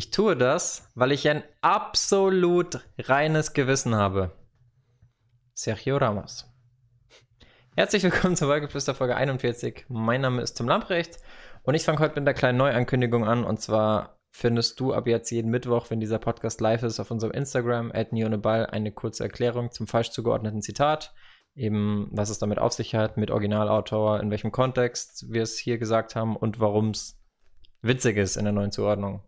Ich tue das, weil ich ein absolut reines Gewissen habe. Sergio Ramos. Herzlich willkommen zur Wahlgeflüster Folge 41. Mein Name ist Tim Lamprecht und ich fange heute mit einer kleinen Neuankündigung an. Und zwar findest du ab jetzt jeden Mittwoch, wenn dieser Podcast live ist, auf unserem Instagram, at Ball, eine kurze Erklärung zum falsch zugeordneten Zitat. Eben, was es damit auf sich hat, mit Originalautor, in welchem Kontext wir es hier gesagt haben und warum es witzig ist in der neuen Zuordnung.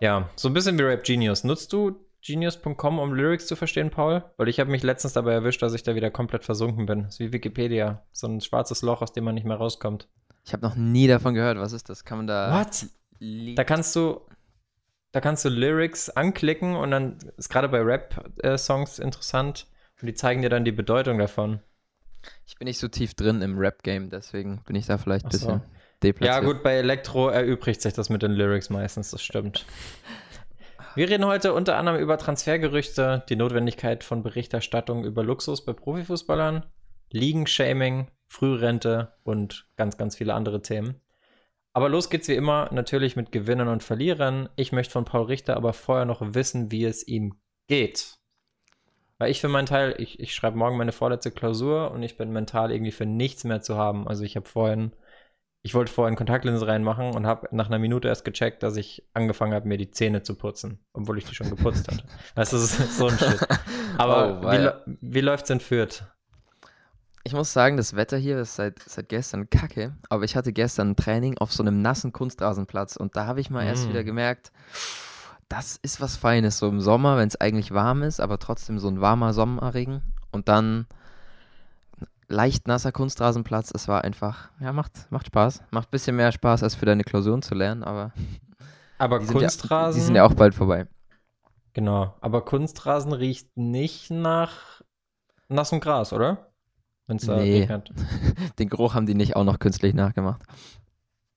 Ja, so ein bisschen wie Rap Genius. Nutzt du genius.com, um Lyrics zu verstehen, Paul? Weil ich habe mich letztens dabei erwischt, dass ich da wieder komplett versunken bin. Das ist wie Wikipedia. So ein schwarzes Loch, aus dem man nicht mehr rauskommt. Ich habe noch nie davon gehört. Was ist das? Kann man da. What? Da kannst du. Da kannst du Lyrics anklicken und dann ist gerade bei Rap-Songs interessant und die zeigen dir dann die Bedeutung davon. Ich bin nicht so tief drin im Rap-Game, deswegen bin ich da vielleicht ein bisschen. Deplatziert. Ja, gut, bei Elektro erübrigt sich das mit den Lyrics meistens, das stimmt. Wir reden heute unter anderem über Transfergerüchte, die Notwendigkeit von Berichterstattung über Luxus bei Profifußballern, Ligenshaming, Frührente und ganz, ganz viele andere Themen. Aber los geht's wie immer natürlich mit Gewinnern und Verlierern. Ich möchte von Paul Richter aber vorher noch wissen, wie es ihm geht. Weil ich für meinen Teil, ich, ich schreibe morgen meine vorletzte Klausur und ich bin mental irgendwie für nichts mehr zu haben. Also ich habe vorhin ich wollte vorhin Kontaktlinse reinmachen und habe nach einer Minute erst gecheckt, dass ich angefangen habe, mir die Zähne zu putzen, obwohl ich die schon geputzt hatte. Weißt du, das ist so ein Shit. Aber oh, wie, wie läuft's in Fürth? Ich muss sagen, das Wetter hier ist seit, seit gestern kacke, aber ich hatte gestern ein Training auf so einem nassen Kunstrasenplatz und da habe ich mal mm. erst wieder gemerkt, das ist was Feines, so im Sommer, wenn es eigentlich warm ist, aber trotzdem so ein warmer Sommerregen und dann leicht nasser Kunstrasenplatz. Es war einfach, ja, macht, macht Spaß. Macht ein bisschen mehr Spaß, als für deine Klausuren zu lernen, aber. Aber die Kunstrasen. Sind ja, die sind ja auch bald vorbei. Genau. Aber Kunstrasen riecht nicht nach nassem Gras, oder? Wenn es da nee. regnet. Den Geruch haben die nicht auch noch künstlich nachgemacht.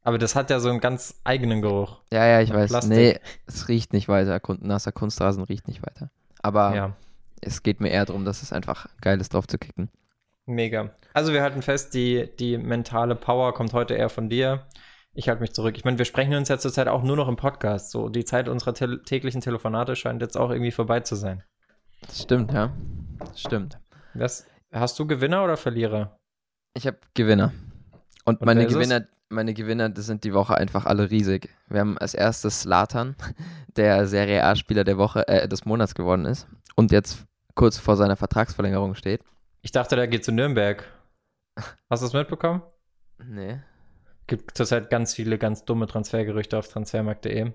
Aber das hat ja so einen ganz eigenen Geruch. Ja, ja, ich weiß. Plastik. Nee, es riecht nicht weiter. Nasser Kunstrasen riecht nicht weiter. Aber ja. es geht mir eher darum, dass es einfach geil ist, drauf zu kicken. Mega. Also wir halten fest, die, die mentale Power kommt heute eher von dir. Ich halte mich zurück. Ich meine, wir sprechen uns ja zurzeit auch nur noch im Podcast. So, die Zeit unserer te täglichen Telefonate scheint jetzt auch irgendwie vorbei zu sein. Das stimmt, ja. Das stimmt. Was, hast du Gewinner oder Verlierer? Ich habe Gewinner. Und, Und meine Gewinner, meine Gewinner, das sind die Woche einfach alle riesig. Wir haben als erstes Slatan, der Serie A-Spieler der Woche, äh, des Monats geworden ist und jetzt kurz vor seiner Vertragsverlängerung steht. Ich dachte, der geht zu Nürnberg. Hast du das mitbekommen? Nee. Gibt zurzeit ganz viele ganz dumme Transfergerüchte auf transfermarkt.de.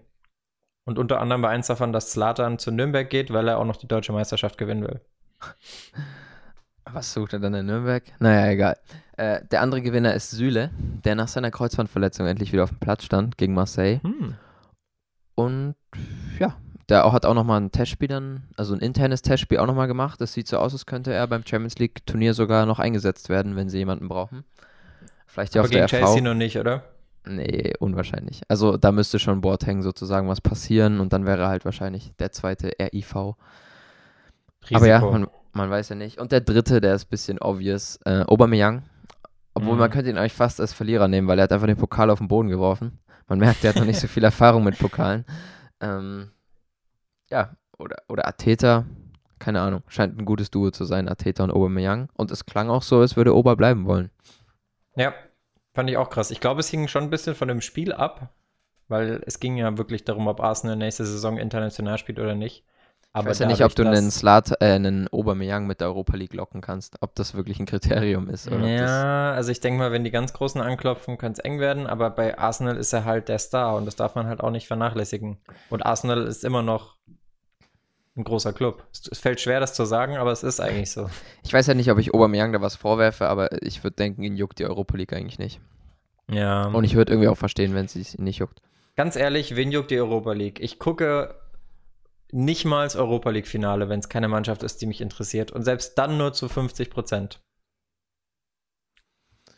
Und unter anderem war eins davon, dass Slatan zu Nürnberg geht, weil er auch noch die deutsche Meisterschaft gewinnen will. Was sucht er dann in Nürnberg? Naja, egal. Äh, der andere Gewinner ist Süle, der nach seiner Kreuzbandverletzung endlich wieder auf dem Platz stand gegen Marseille. Hm. Und ja, der auch, hat auch nochmal ein Testspiel dann, also ein internes Testspiel auch nochmal gemacht. Das sieht so aus, als könnte er beim Champions League Turnier sogar noch eingesetzt werden, wenn sie jemanden brauchen. Vielleicht ja Aber auf gegen der Chelsea RV. noch nicht, oder? Nee, unwahrscheinlich. Also da müsste schon Boateng sozusagen was passieren und dann wäre halt wahrscheinlich der zweite RIV. Risiko. Aber ja, man, man, weiß ja nicht. Und der dritte, der ist ein bisschen obvious, äh, Aubameyang. Obwohl mhm. man könnte ihn eigentlich fast als Verlierer nehmen, weil er hat einfach den Pokal auf den Boden geworfen. Man merkt, der hat noch nicht so viel Erfahrung mit Pokalen. Ähm, ja, oder, oder Ateta, keine Ahnung, scheint ein gutes Duo zu sein, Ateta und Aubameyang. Und es klang auch so, als würde Ober bleiben wollen. Ja, fand ich auch krass. Ich glaube, es hing schon ein bisschen von dem Spiel ab, weil es ging ja wirklich darum, ob Arsenal nächste Saison international spielt oder nicht. Aber ich weiß ja nicht, ob du einen Slat, äh, einen Aubameyang mit der Europa League locken kannst, ob das wirklich ein Kriterium ist. Ja, also ich denke mal, wenn die ganz Großen anklopfen, könnte es eng werden, aber bei Arsenal ist er halt der Star und das darf man halt auch nicht vernachlässigen. Und Arsenal ist immer noch ein großer Club. Es, fällt schwer, das zu sagen, aber es ist eigentlich so. Ich weiß ja nicht, ob ich Aubameyang da was vorwerfe, aber ich würde denken, ihn juckt die Europa League eigentlich nicht. Ja. Und ich würde irgendwie auch verstehen, wenn es ihn nicht juckt. Ganz ehrlich, wen juckt die Europa League? Ich gucke nicht mal das Europa League-Finale, wenn es keine Mannschaft ist, die mich interessiert. Und selbst dann nur zu 50 Prozent.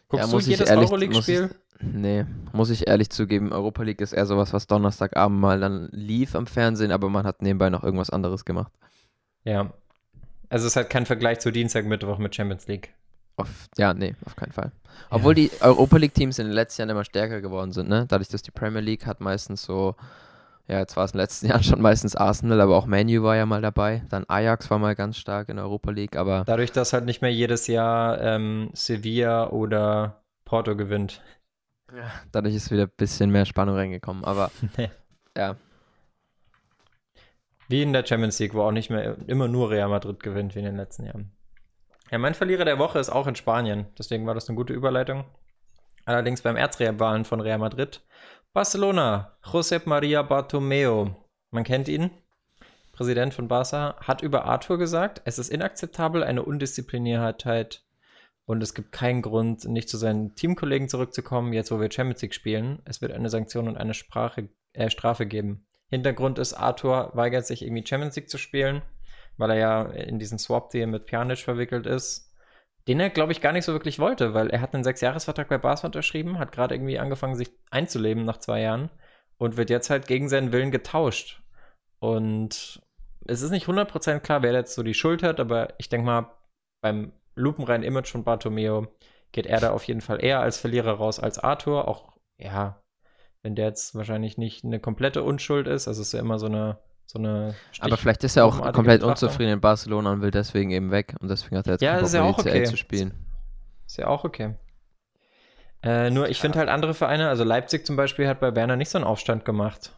Guckst ja, du jedes Euroleague-Spiel? Nee, muss ich ehrlich zugeben, Europa League ist eher sowas, was Donnerstagabend mal dann lief am Fernsehen, aber man hat nebenbei noch irgendwas anderes gemacht. Ja. Also es ist halt kein Vergleich zu Dienstag, Mittwoch mit Champions League. Auf, ja, nee, auf keinen Fall. Obwohl ja. die Europa League-Teams in den letzten Jahren immer stärker geworden sind, ne? Dadurch, dass die Premier League hat meistens so ja, jetzt war es in den letzten Jahren schon meistens Arsenal, aber auch Manu war ja mal dabei. Dann Ajax war mal ganz stark in der Europa League, aber. Dadurch, dass halt nicht mehr jedes Jahr ähm, Sevilla oder Porto gewinnt. Ja, dadurch ist wieder ein bisschen mehr Spannung reingekommen, aber ja. Wie in der Champions League, wo auch nicht mehr immer nur Real Madrid gewinnt, wie in den letzten Jahren. Ja, mein Verlierer der Woche ist auch in Spanien, deswegen war das eine gute Überleitung. Allerdings beim Erzrivalen von Real Madrid Barcelona, Josep Maria Bartomeu. Man kennt ihn. Präsident von Barca hat über Arthur gesagt, es ist inakzeptabel, eine Undiszipliniertheit und es gibt keinen Grund, nicht zu seinen Teamkollegen zurückzukommen, jetzt wo wir Champions League spielen. Es wird eine Sanktion und eine Sprache, äh, Strafe geben. Hintergrund ist, Arthur weigert sich irgendwie Champions League zu spielen, weil er ja in diesen Swap-Deal mit Pjanic verwickelt ist den er, glaube ich, gar nicht so wirklich wollte, weil er hat einen Sechsjahresvertrag bei Barca unterschrieben, hat gerade irgendwie angefangen, sich einzuleben nach zwei Jahren und wird jetzt halt gegen seinen Willen getauscht. Und es ist nicht 100% klar, wer jetzt so die Schuld hat, aber ich denke mal, beim lupenreinen Image von Bartomeo geht er da auf jeden Fall eher als Verlierer raus als Arthur. Auch, ja, wenn der jetzt wahrscheinlich nicht eine komplette Unschuld ist, also ist ja immer so eine so eine Aber vielleicht ist er auch komplett Betrachtung. unzufrieden in Barcelona und will deswegen eben weg und deswegen hat er jetzt ja, keinen ist ja auch okay. zu spielen. Ist ja auch okay. Äh, nur ich finde halt andere Vereine, also Leipzig zum Beispiel hat bei Werner nicht so einen Aufstand gemacht.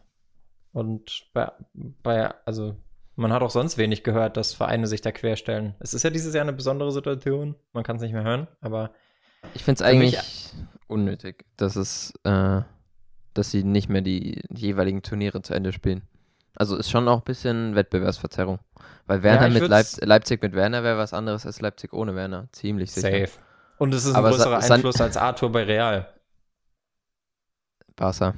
Und bei, bei, also man hat auch sonst wenig gehört, dass Vereine sich da querstellen. Es ist ja dieses Jahr eine besondere Situation. Man kann es nicht mehr hören, aber. Ich finde es eigentlich unnötig, dass es, äh, dass sie nicht mehr die, jeweiligen Turniere zu Ende spielen. Also ist schon auch ein bisschen Wettbewerbsverzerrung. Weil Werner ja, mit Leip Leipzig mit Werner wäre was anderes als Leipzig ohne Werner. Ziemlich sicher. Safe. Und es ist ein Aber größerer Sa Einfluss als Arthur bei Real. Barca.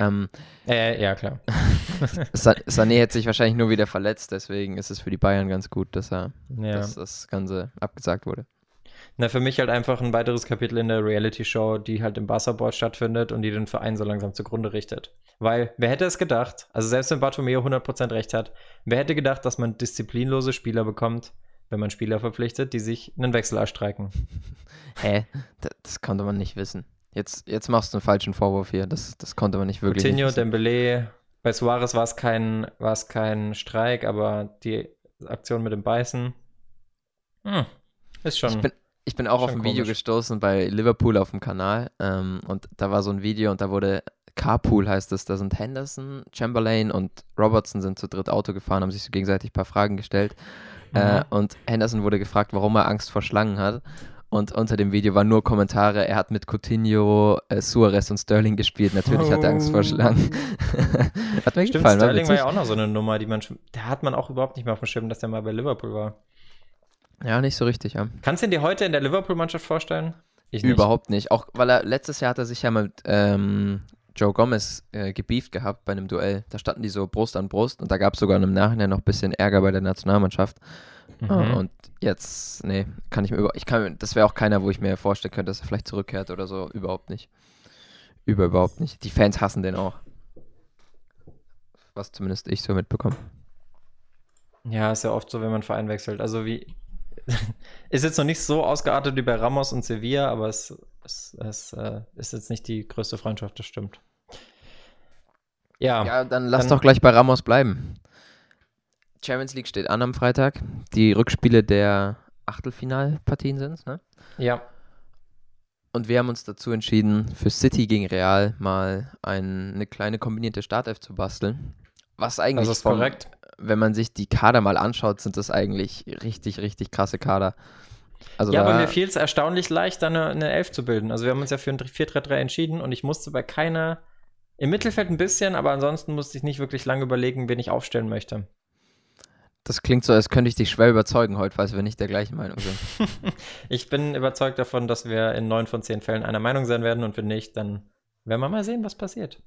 Ähm, äh, ja, klar. Sané hätte sich wahrscheinlich nur wieder verletzt, deswegen ist es für die Bayern ganz gut, dass, er, ja. dass das Ganze abgesagt wurde. Na, für mich halt einfach ein weiteres Kapitel in der Reality-Show, die halt im Barca-Board stattfindet und die den Verein so langsam zugrunde richtet. Weil, wer hätte es gedacht, also selbst wenn Bartomeo 100% recht hat, wer hätte gedacht, dass man disziplinlose Spieler bekommt, wenn man Spieler verpflichtet, die sich einen Wechsel erstreiken? Hä? Das, das konnte man nicht wissen. Jetzt, jetzt machst du einen falschen Vorwurf hier. Das, das konnte man nicht wirklich Coutinho, Dembele, bei Suarez war es kein, kein Streik, aber die Aktion mit dem Beißen, hm, ist schon. Ich bin, ich bin auch auf ein Video gestoßen bei Liverpool auf dem Kanal ähm, und da war so ein Video und da wurde Carpool heißt es, da sind Henderson, Chamberlain und Robertson sind zu dritt Auto gefahren, haben sich so gegenseitig ein paar Fragen gestellt mhm. äh, und Henderson wurde gefragt, warum er Angst vor Schlangen hat und unter dem Video waren nur Kommentare, er hat mit Coutinho, äh, Suarez und Sterling gespielt. Natürlich oh. hat er Angst vor Schlangen. hat mir Stimmt, gefallen. Sterling war ja auch noch so eine Nummer, die man, da hat man auch überhaupt nicht mehr auf dem Schirm, dass der mal bei Liverpool war. Ja, nicht so richtig, ja. Kannst du ihn dir heute in der Liverpool-Mannschaft vorstellen? Ich nicht. Überhaupt nicht. Auch weil er letztes Jahr hat er sich ja mit ähm, Joe Gomez äh, gebieft gehabt bei einem Duell. Da standen die so Brust an Brust und da gab es sogar im Nachhinein noch ein bisschen Ärger bei der Nationalmannschaft. Mhm. Uh, und jetzt, nee, kann ich mir über, ich kann, das wäre auch keiner, wo ich mir vorstellen könnte, dass er vielleicht zurückkehrt oder so. Überhaupt nicht. Über überhaupt nicht. Die Fans hassen den auch. Was zumindest ich so mitbekomme. Ja, ist ja oft so, wenn man Verein wechselt. Also wie, ist jetzt noch nicht so ausgeartet wie bei Ramos und Sevilla, aber es, es, es äh, ist jetzt nicht die größte Freundschaft, das stimmt. Ja, ja dann lass dann, doch gleich bei Ramos bleiben. Champions League steht an am Freitag. Die Rückspiele der Achtelfinalpartien sind ne? Ja. Und wir haben uns dazu entschieden, für City gegen Real mal ein, eine kleine kombinierte Startelf zu basteln. Was eigentlich das ist vom, korrekt wenn man sich die Kader mal anschaut, sind das eigentlich richtig, richtig krasse Kader. Also ja, aber mir fiel es erstaunlich leicht, da eine, eine Elf zu bilden. Also wir haben uns ja für ein 4-3-3 entschieden und ich musste bei keiner, im Mittelfeld ein bisschen, aber ansonsten musste ich nicht wirklich lange überlegen, wen ich aufstellen möchte. Das klingt so, als könnte ich dich schwer überzeugen heute, falls wir nicht der gleichen Meinung sind. ich bin überzeugt davon, dass wir in neun von zehn Fällen einer Meinung sein werden und wenn nicht, dann werden wir mal sehen, was passiert.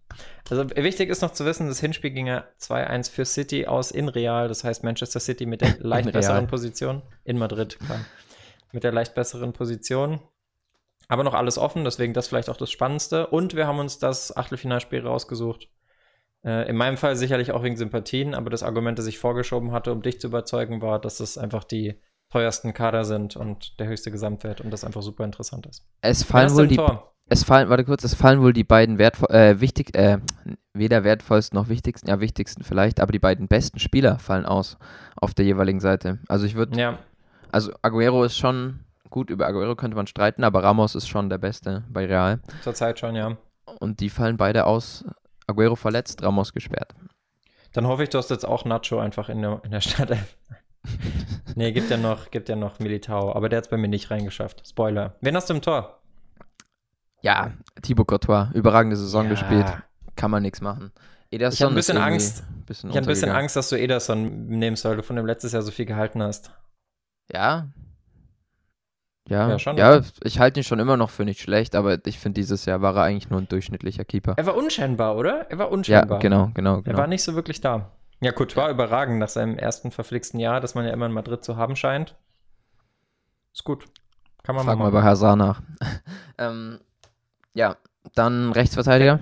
Also wichtig ist noch zu wissen, das Hinspiel ging ja 2-1 für City aus in Real. Das heißt Manchester City mit der leicht besseren Position. In Madrid, klar. Mit der leicht besseren Position. Aber noch alles offen, deswegen das vielleicht auch das Spannendste. Und wir haben uns das Achtelfinalspiel rausgesucht. Äh, in meinem Fall sicherlich auch wegen Sympathien, aber das Argument, das ich vorgeschoben hatte, um dich zu überzeugen, war, dass es einfach die teuersten Kader sind und der höchste Gesamtwert und das einfach super interessant ist. Es fallen wohl die, es fallen, warte kurz, es fallen wohl die beiden wertvoll, äh, wichtig, äh, weder wertvollsten noch wichtigsten, ja, wichtigsten vielleicht, aber die beiden besten Spieler fallen aus auf der jeweiligen Seite. Also ich würde, ja. also Aguero ist schon gut, über Aguero könnte man streiten, aber Ramos ist schon der Beste bei Real. Zurzeit schon, ja. Und die fallen beide aus. Aguero verletzt, Ramos gesperrt. Dann hoffe ich, du hast jetzt auch Nacho einfach in der, in der Stadt. nee, gibt ja noch, gibt ja noch Militao, aber der hat es bei mir nicht reingeschafft. Spoiler. Wen hast du im Tor? Ja, Thibaut Courtois, überragende Saison ja. gespielt. Kann man nichts machen. Ederson ich habe ein bisschen Angst. Bisschen ich habe ein bisschen Angst, dass du Ederson nehmen sollst, du von dem letztes Jahr so viel gehalten hast. Ja. Ja, ja, schon, ja ich halte ihn schon immer noch für nicht schlecht, aber ich finde, dieses Jahr war er eigentlich nur ein durchschnittlicher Keeper. Er war unscheinbar, oder? Er war unscheinbar. Ja, genau, genau, genau. Er war nicht so wirklich da. Ja, gut, war überragend nach seinem ersten verflixten Jahr, das man ja immer in Madrid zu haben scheint. Ist gut. Kann man Frag mal, mal bei Hazard nach. ähm, ja, dann Rechtsverteidiger.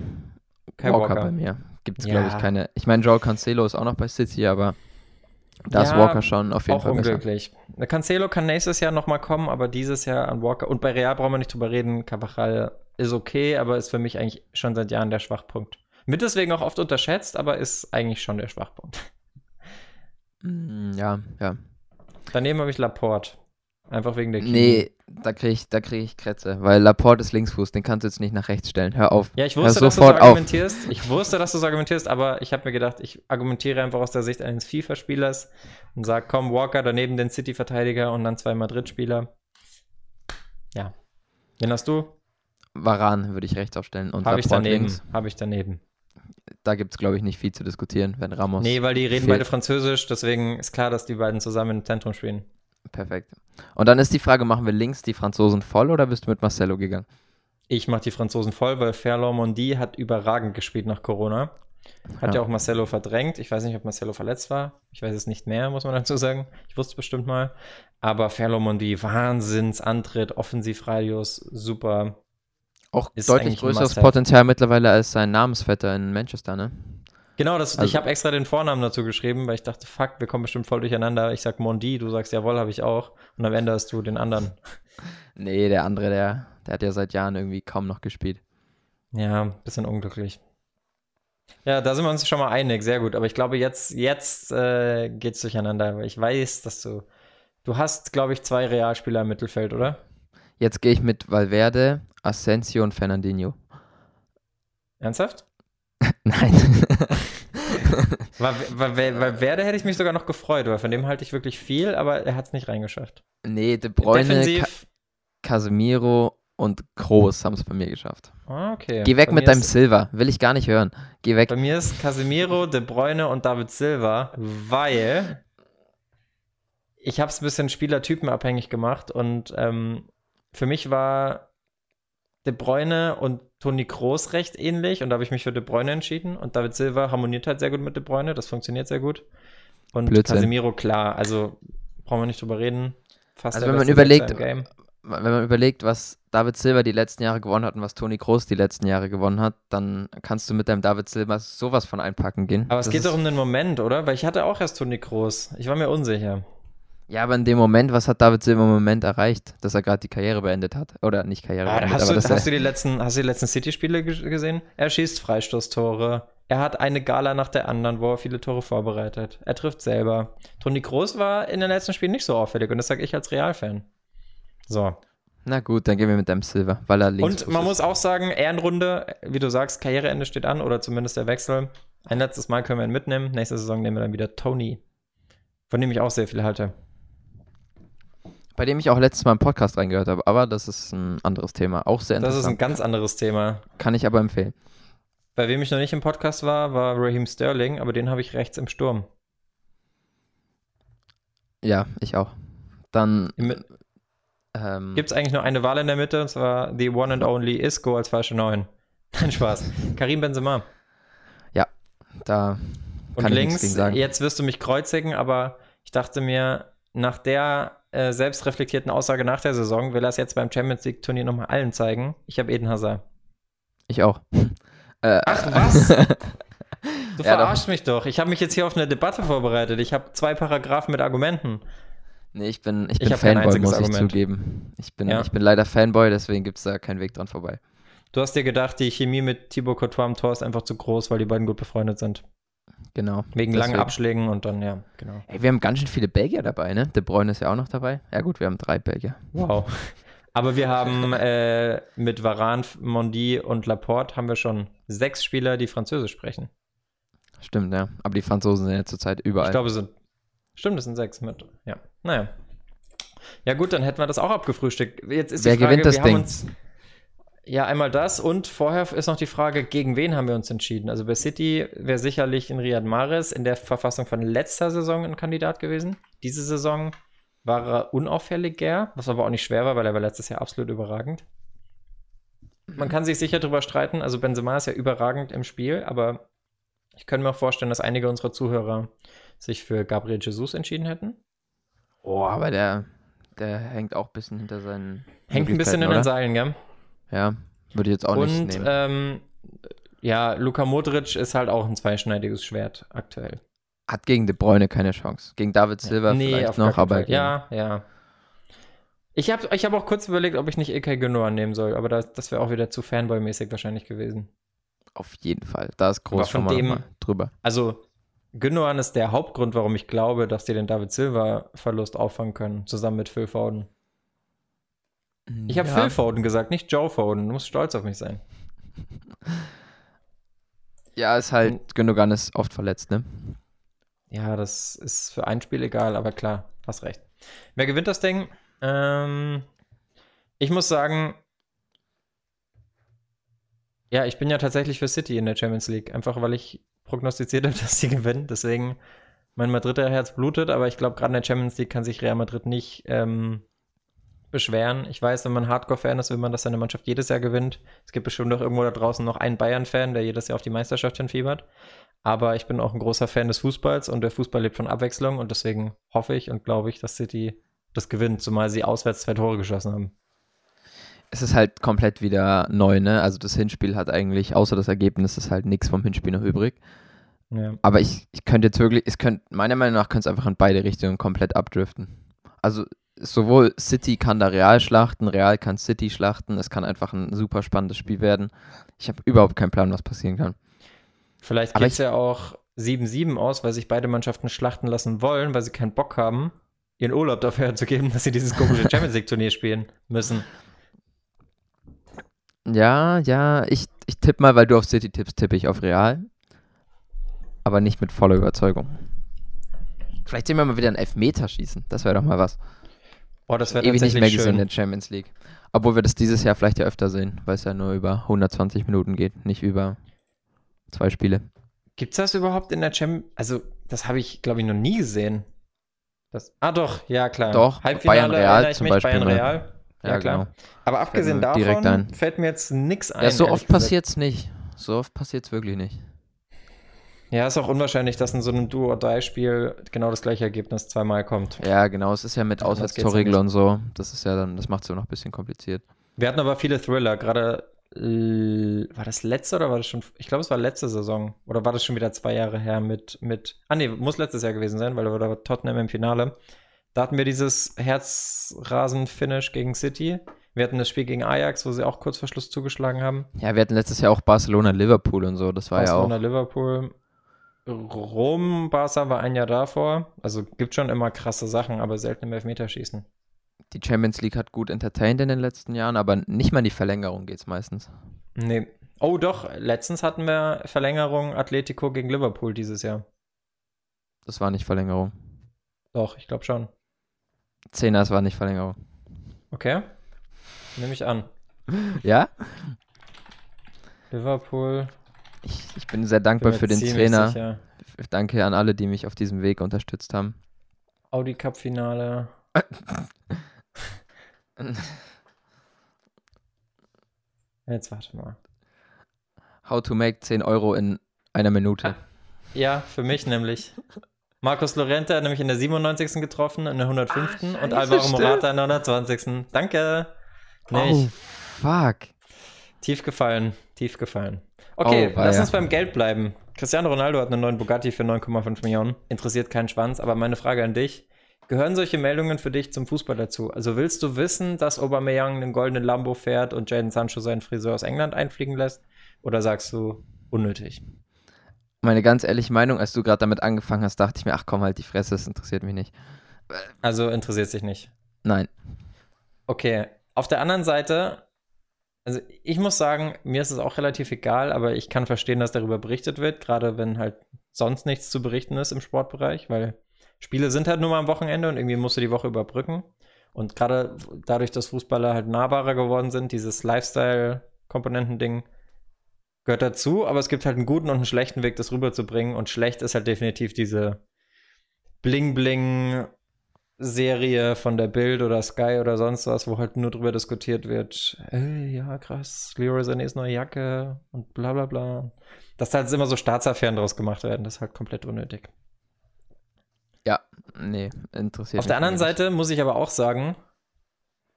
Walker, Walker. bei mir. Gibt es, ja. glaube ich, keine. Ich meine, Joel Cancelo ist auch noch bei City, aber da ja, ist Walker schon auf jeden auch Fall unglücklich. Besser. Cancelo kann nächstes Jahr nochmal kommen, aber dieses Jahr an Walker. Und bei Real brauchen wir nicht drüber reden. Cavachal ist okay, aber ist für mich eigentlich schon seit Jahren der Schwachpunkt. Mit deswegen auch oft unterschätzt, aber ist eigentlich schon der Schwachpunkt. Mm, ja, ja. Daneben habe ich Laporte. Einfach wegen der Knie. Nee, da kriege ich, krieg ich Krätze, weil Laporte ist Linksfuß, den kannst du jetzt nicht nach rechts stellen. Hör auf. Ja, ich wusste, dass du so argumentierst. Auf. Ich wusste, dass du so argumentierst, aber ich habe mir gedacht, ich argumentiere einfach aus der Sicht eines FIFA-Spielers und sage, komm, Walker, daneben den City-Verteidiger und dann zwei Madrid-Spieler. Ja. Wen hast du? Varan würde ich rechts aufstellen und Habe ich daneben. Habe ich daneben. Da gibt es, glaube ich, nicht viel zu diskutieren, wenn Ramos. Nee, weil die reden fehlt. beide Französisch, deswegen ist klar, dass die beiden zusammen im Zentrum spielen. Perfekt. Und dann ist die Frage, machen wir links die Franzosen voll oder bist du mit Marcelo gegangen? Ich mache die Franzosen voll, weil Ferland Mondi hat überragend gespielt nach Corona. Hat ja. ja. auch Marcelo verdrängt. Ich weiß nicht, ob Marcelo verletzt war. Ich weiß es nicht mehr, muss man dazu sagen. Ich wusste es bestimmt mal. Aber Ferland Mondi, Wahnsinnsantritt, Offensivradius, super. Auch ist deutlich größeres Potenzial mittlerweile als sein Namensvetter in Manchester, ne? Genau, das, also, ich habe extra den Vornamen dazu geschrieben, weil ich dachte, fuck, wir kommen bestimmt voll durcheinander. Ich sag Mondi, du sagst jawohl, habe ich auch. Und am Ende hast du den anderen. Nee, der andere, der, der hat ja seit Jahren irgendwie kaum noch gespielt. Ja, bisschen unglücklich. Ja, da sind wir uns schon mal einig, sehr gut. Aber ich glaube, jetzt, jetzt äh, es durcheinander. Weil ich weiß, dass du. Du hast, glaube ich, zwei Realspieler im Mittelfeld, oder? Jetzt gehe ich mit Valverde, Asensio und Fernandinho. Ernsthaft? Nein. Weil, weil, weil Werde hätte ich mich sogar noch gefreut, weil von dem halte ich wirklich viel, aber er hat es nicht reingeschafft. Nee, De Bruyne, Ka Casemiro und Groß haben es bei mir geschafft. Ah, okay. Geh weg bei mit deinem Silver, will ich gar nicht hören. Geh weg. Bei mir ist Casemiro, De Bruyne und David Silva, weil ich habe es ein bisschen spielertypenabhängig gemacht und ähm, für mich war De Bruyne und Toni Kroos recht ähnlich und da habe ich mich für De Bruyne entschieden und David Silva harmoniert halt sehr gut mit De Bruyne, das funktioniert sehr gut. Und Blödsinn. Casemiro, klar, also brauchen wir nicht drüber reden. Fast also wenn man überlegt, wenn man überlegt, was David Silva die letzten Jahre gewonnen hat und was Toni Kroos die letzten Jahre gewonnen hat, dann kannst du mit deinem David Silva sowas von einpacken gehen. Aber es geht doch um den Moment, oder? Weil ich hatte auch erst Toni Kroos. Ich war mir unsicher. Ja, aber in dem Moment, was hat David Silva im Moment erreicht, dass er gerade die Karriere beendet hat? Oder nicht Karriere ah, beendet, hast, du, hast du die letzten, hast du die letzten City-Spiele gesehen? Er schießt Freistoßtore. Er hat eine Gala nach der anderen, wo er viele Tore vorbereitet. Er trifft selber. Toni Groß war in den letzten Spielen nicht so auffällig und das sage ich als Real-Fan. So. Na gut, dann gehen wir mit dem Silver, weil er links Und man ist. muss auch sagen, Ehrenrunde, wie du sagst, Karriereende steht an oder zumindest der Wechsel. Ein letztes Mal können wir ihn mitnehmen. Nächste Saison nehmen wir dann wieder Tony, von dem ich auch sehr viel halte. Bei dem ich auch letztes Mal im Podcast reingehört habe, aber das ist ein anderes Thema. Auch sehr interessant. Das ist ein ganz anderes Thema. Kann ich aber empfehlen. Bei wem ich noch nicht im Podcast war, war Raheem Sterling, aber den habe ich rechts im Sturm. Ja, ich auch. Dann. Ähm, Gibt es eigentlich nur eine Wahl in der Mitte, und zwar the one and only Isco als falsche Neun. Kein Spaß. Karim Benzema. Ja, da kann und ich links, nichts gegen sagen. Jetzt wirst du mich kreuzigen, aber ich dachte mir, nach der äh, selbstreflektierten Aussage nach der Saison will er es jetzt beim Champions League Turnier nochmal allen zeigen. Ich habe Eden Hazard. Ich auch. Äh, Ach was? Du ja, verarschst doch. mich doch. Ich habe mich jetzt hier auf eine Debatte vorbereitet. Ich habe zwei Paragraphen mit Argumenten. Nee, ich bin, ich bin ich Fanboy, muss ich Argument. zugeben. Ich bin, ja. ich bin leider Fanboy, deswegen gibt es da keinen Weg dran vorbei. Du hast dir gedacht, die Chemie mit Thibaut Courtois am Tor ist einfach zu groß, weil die beiden gut befreundet sind. Genau. Wegen deswegen. langen Abschlägen und dann, ja, genau. Ey, wir haben ganz schön viele Belgier dabei, ne? De Bruyne ist ja auch noch dabei. Ja, gut, wir haben drei Belgier. Wow. Aber wir haben äh, mit Varane, Mondi und Laporte haben wir schon sechs Spieler, die Französisch sprechen. Stimmt, ja. Aber die Franzosen sind ja zurzeit überall. Ich glaube, es sind. Stimmt, es sind sechs mit. Ja. Naja. Ja, gut, dann hätten wir das auch abgefrühstückt. Jetzt ist Wer die Frage, gewinnt das Ding? Uns, ja, einmal das und vorher ist noch die Frage, gegen wen haben wir uns entschieden? Also bei City wäre sicherlich in Riyad Mahrez in der Verfassung von letzter Saison ein Kandidat gewesen. Diese Saison war er unauffälliger, was aber auch nicht schwer war, weil er war letztes Jahr absolut überragend. Man kann sich sicher darüber streiten, also Benzema ist ja überragend im Spiel, aber ich könnte mir auch vorstellen, dass einige unserer Zuhörer sich für Gabriel Jesus entschieden hätten. Oh, aber der, der hängt auch ein bisschen hinter seinen. Hängt ein bisschen in den Seilen, gell? Ja, würde ich jetzt auch Und, nicht nehmen. Ähm, ja, Luka Modric ist halt auch ein zweischneidiges Schwert aktuell. Hat gegen De Bruyne keine Chance. Gegen David Silva ja. nee, vielleicht noch, aber. Ja, ja. Ich habe ich hab auch kurz überlegt, ob ich nicht Ilkay Gündogan nehmen soll, aber das, das wäre auch wieder zu Fanboy-mäßig wahrscheinlich gewesen. Auf jeden Fall. Da ist groß von dem, drüber. Also, Gündogan ist der Hauptgrund, warum ich glaube, dass die den David Silva-Verlust auffangen können, zusammen mit Phil Foden. Ich habe ja. Phil Foden gesagt, nicht Joe Foden. Du musst stolz auf mich sein. Ja, ist halt, Gündogan ist oft verletzt, ne? Ja, das ist für ein Spiel egal, aber klar, hast recht. Wer gewinnt das Ding? Ähm, ich muss sagen, ja, ich bin ja tatsächlich für City in der Champions League, einfach weil ich prognostiziert habe, dass sie gewinnen. Deswegen mein Madrider Herz blutet, aber ich glaube, gerade in der Champions League kann sich Real Madrid nicht ähm, beschweren. Ich weiß, wenn man Hardcore-Fan ist, will man, dass seine Mannschaft jedes Jahr gewinnt. Es gibt bestimmt auch irgendwo da draußen noch einen Bayern-Fan, der jedes Jahr auf die Meisterschaft hinfiebert. Aber ich bin auch ein großer Fan des Fußballs und der Fußball lebt von Abwechslung und deswegen hoffe ich und glaube ich, dass City das gewinnt, zumal sie auswärts zwei Tore geschossen haben. Es ist halt komplett wieder neu, ne? Also das Hinspiel hat eigentlich, außer das Ergebnis, ist halt nichts vom Hinspiel noch übrig. Ja. Aber ich, ich könnte jetzt wirklich, es könnte, meiner Meinung nach könnte es einfach in beide Richtungen komplett abdriften. Also sowohl City kann da Real schlachten, Real kann City schlachten. Es kann einfach ein super spannendes Spiel werden. Ich habe überhaupt keinen Plan, was passieren kann. Vielleicht geht es ja auch 7-7 aus, weil sich beide Mannschaften schlachten lassen wollen, weil sie keinen Bock haben, ihren Urlaub dafür herzugeben, dass sie dieses komische Champions League Turnier spielen müssen. Ja, ja, ich, ich tippe mal, weil du auf City tippst, tippe ich auf Real. Aber nicht mit voller Überzeugung. Vielleicht sehen wir mal wieder ein Elfmeterschießen. Das wäre doch mal was. Oh, das wäre ewig nicht mehr gesehen in der Champions League. Obwohl wir das dieses Jahr vielleicht ja öfter sehen, weil es ja nur über 120 Minuten geht, nicht über zwei Spiele. Gibt es das überhaupt in der Champions Also, das habe ich, glaube ich, noch nie gesehen. Das, ah, doch, ja, klar. Doch, Halbfinale Bayern Real zum mich, Beispiel. Bayern Real. Ja, ja klar. Genau. Aber abgesehen davon fällt mir jetzt nichts ein. Ja, so oft passiert es nicht. So oft passiert es wirklich nicht. Ja, ist auch unwahrscheinlich, dass in so einem Duo-3-Spiel genau das gleiche Ergebnis zweimal kommt. Ja, genau. Es ist ja mit Auswärtstorregel und so. Das ist ja dann, das macht es ja noch ein bisschen kompliziert. Wir hatten aber viele Thriller. Gerade war das letzte oder war das schon? Ich glaube, es war letzte Saison. Oder war das schon wieder zwei Jahre her mit, mit. Ah, nee, muss letztes Jahr gewesen sein, weil da war Tottenham im Finale. Da hatten wir dieses Herzrasen-Finish gegen City. Wir hatten das Spiel gegen Ajax, wo sie auch kurz vor Schluss zugeschlagen haben. Ja, wir hatten letztes Jahr auch Barcelona-Liverpool und so. Das war Barcelona, ja auch. Barcelona-Liverpool. Rom, Barca war ein Jahr davor. Also gibt schon immer krasse Sachen, aber selten im Elfmeterschießen. Die Champions League hat gut entertained in den letzten Jahren, aber nicht mal in die Verlängerung geht es meistens. Nee. Oh doch, letztens hatten wir Verlängerung Atletico gegen Liverpool dieses Jahr. Das war nicht Verlängerung. Doch, ich glaube schon. Zehner, es war nicht Verlängerung. Okay. Nehme ich an. Ja? Liverpool. Ich, ich bin sehr dankbar bin für den Trainer. Sicher. Danke an alle, die mich auf diesem Weg unterstützt haben. Audi Cup Finale. Jetzt warte mal. How to make 10 Euro in einer Minute. Ja, für mich nämlich. Markus Lorente hat nämlich in der 97. getroffen, in der 105. Ach, und Alvaro Morata in der 120. Danke. Nicht. Oh, fuck. Tief gefallen, tief gefallen. Okay, oh, lass uns beim Geld bleiben. Cristiano Ronaldo hat einen neuen Bugatti für 9,5 Millionen. Interessiert keinen Schwanz, aber meine Frage an dich: gehören solche Meldungen für dich zum Fußball dazu? Also willst du wissen, dass Aubameyang einen goldenen Lambo fährt und Jaden Sancho seinen Friseur aus England einfliegen lässt? Oder sagst du, unnötig? Meine ganz ehrliche Meinung, als du gerade damit angefangen hast, dachte ich mir, ach komm halt die Fresse, das interessiert mich nicht. Also interessiert sich nicht? Nein. Okay, auf der anderen Seite, also ich muss sagen, mir ist es auch relativ egal, aber ich kann verstehen, dass darüber berichtet wird, gerade wenn halt sonst nichts zu berichten ist im Sportbereich, weil Spiele sind halt nur mal am Wochenende und irgendwie musst du die Woche überbrücken. Und gerade dadurch, dass Fußballer halt nahbarer geworden sind, dieses Lifestyle-Komponenten-Ding gehört dazu, aber es gibt halt einen guten und einen schlechten Weg, das rüberzubringen. Und schlecht ist halt definitiv diese Bling-Bling Serie von der Bild oder Sky oder sonst was, wo halt nur drüber diskutiert wird, ey, ja, krass, Leroy Sanés neue Jacke und bla bla bla. Dass da halt immer so Staatsaffären draus gemacht werden, das ist halt komplett unnötig. Ja, nee, interessiert Auf der anderen nicht. Seite muss ich aber auch sagen,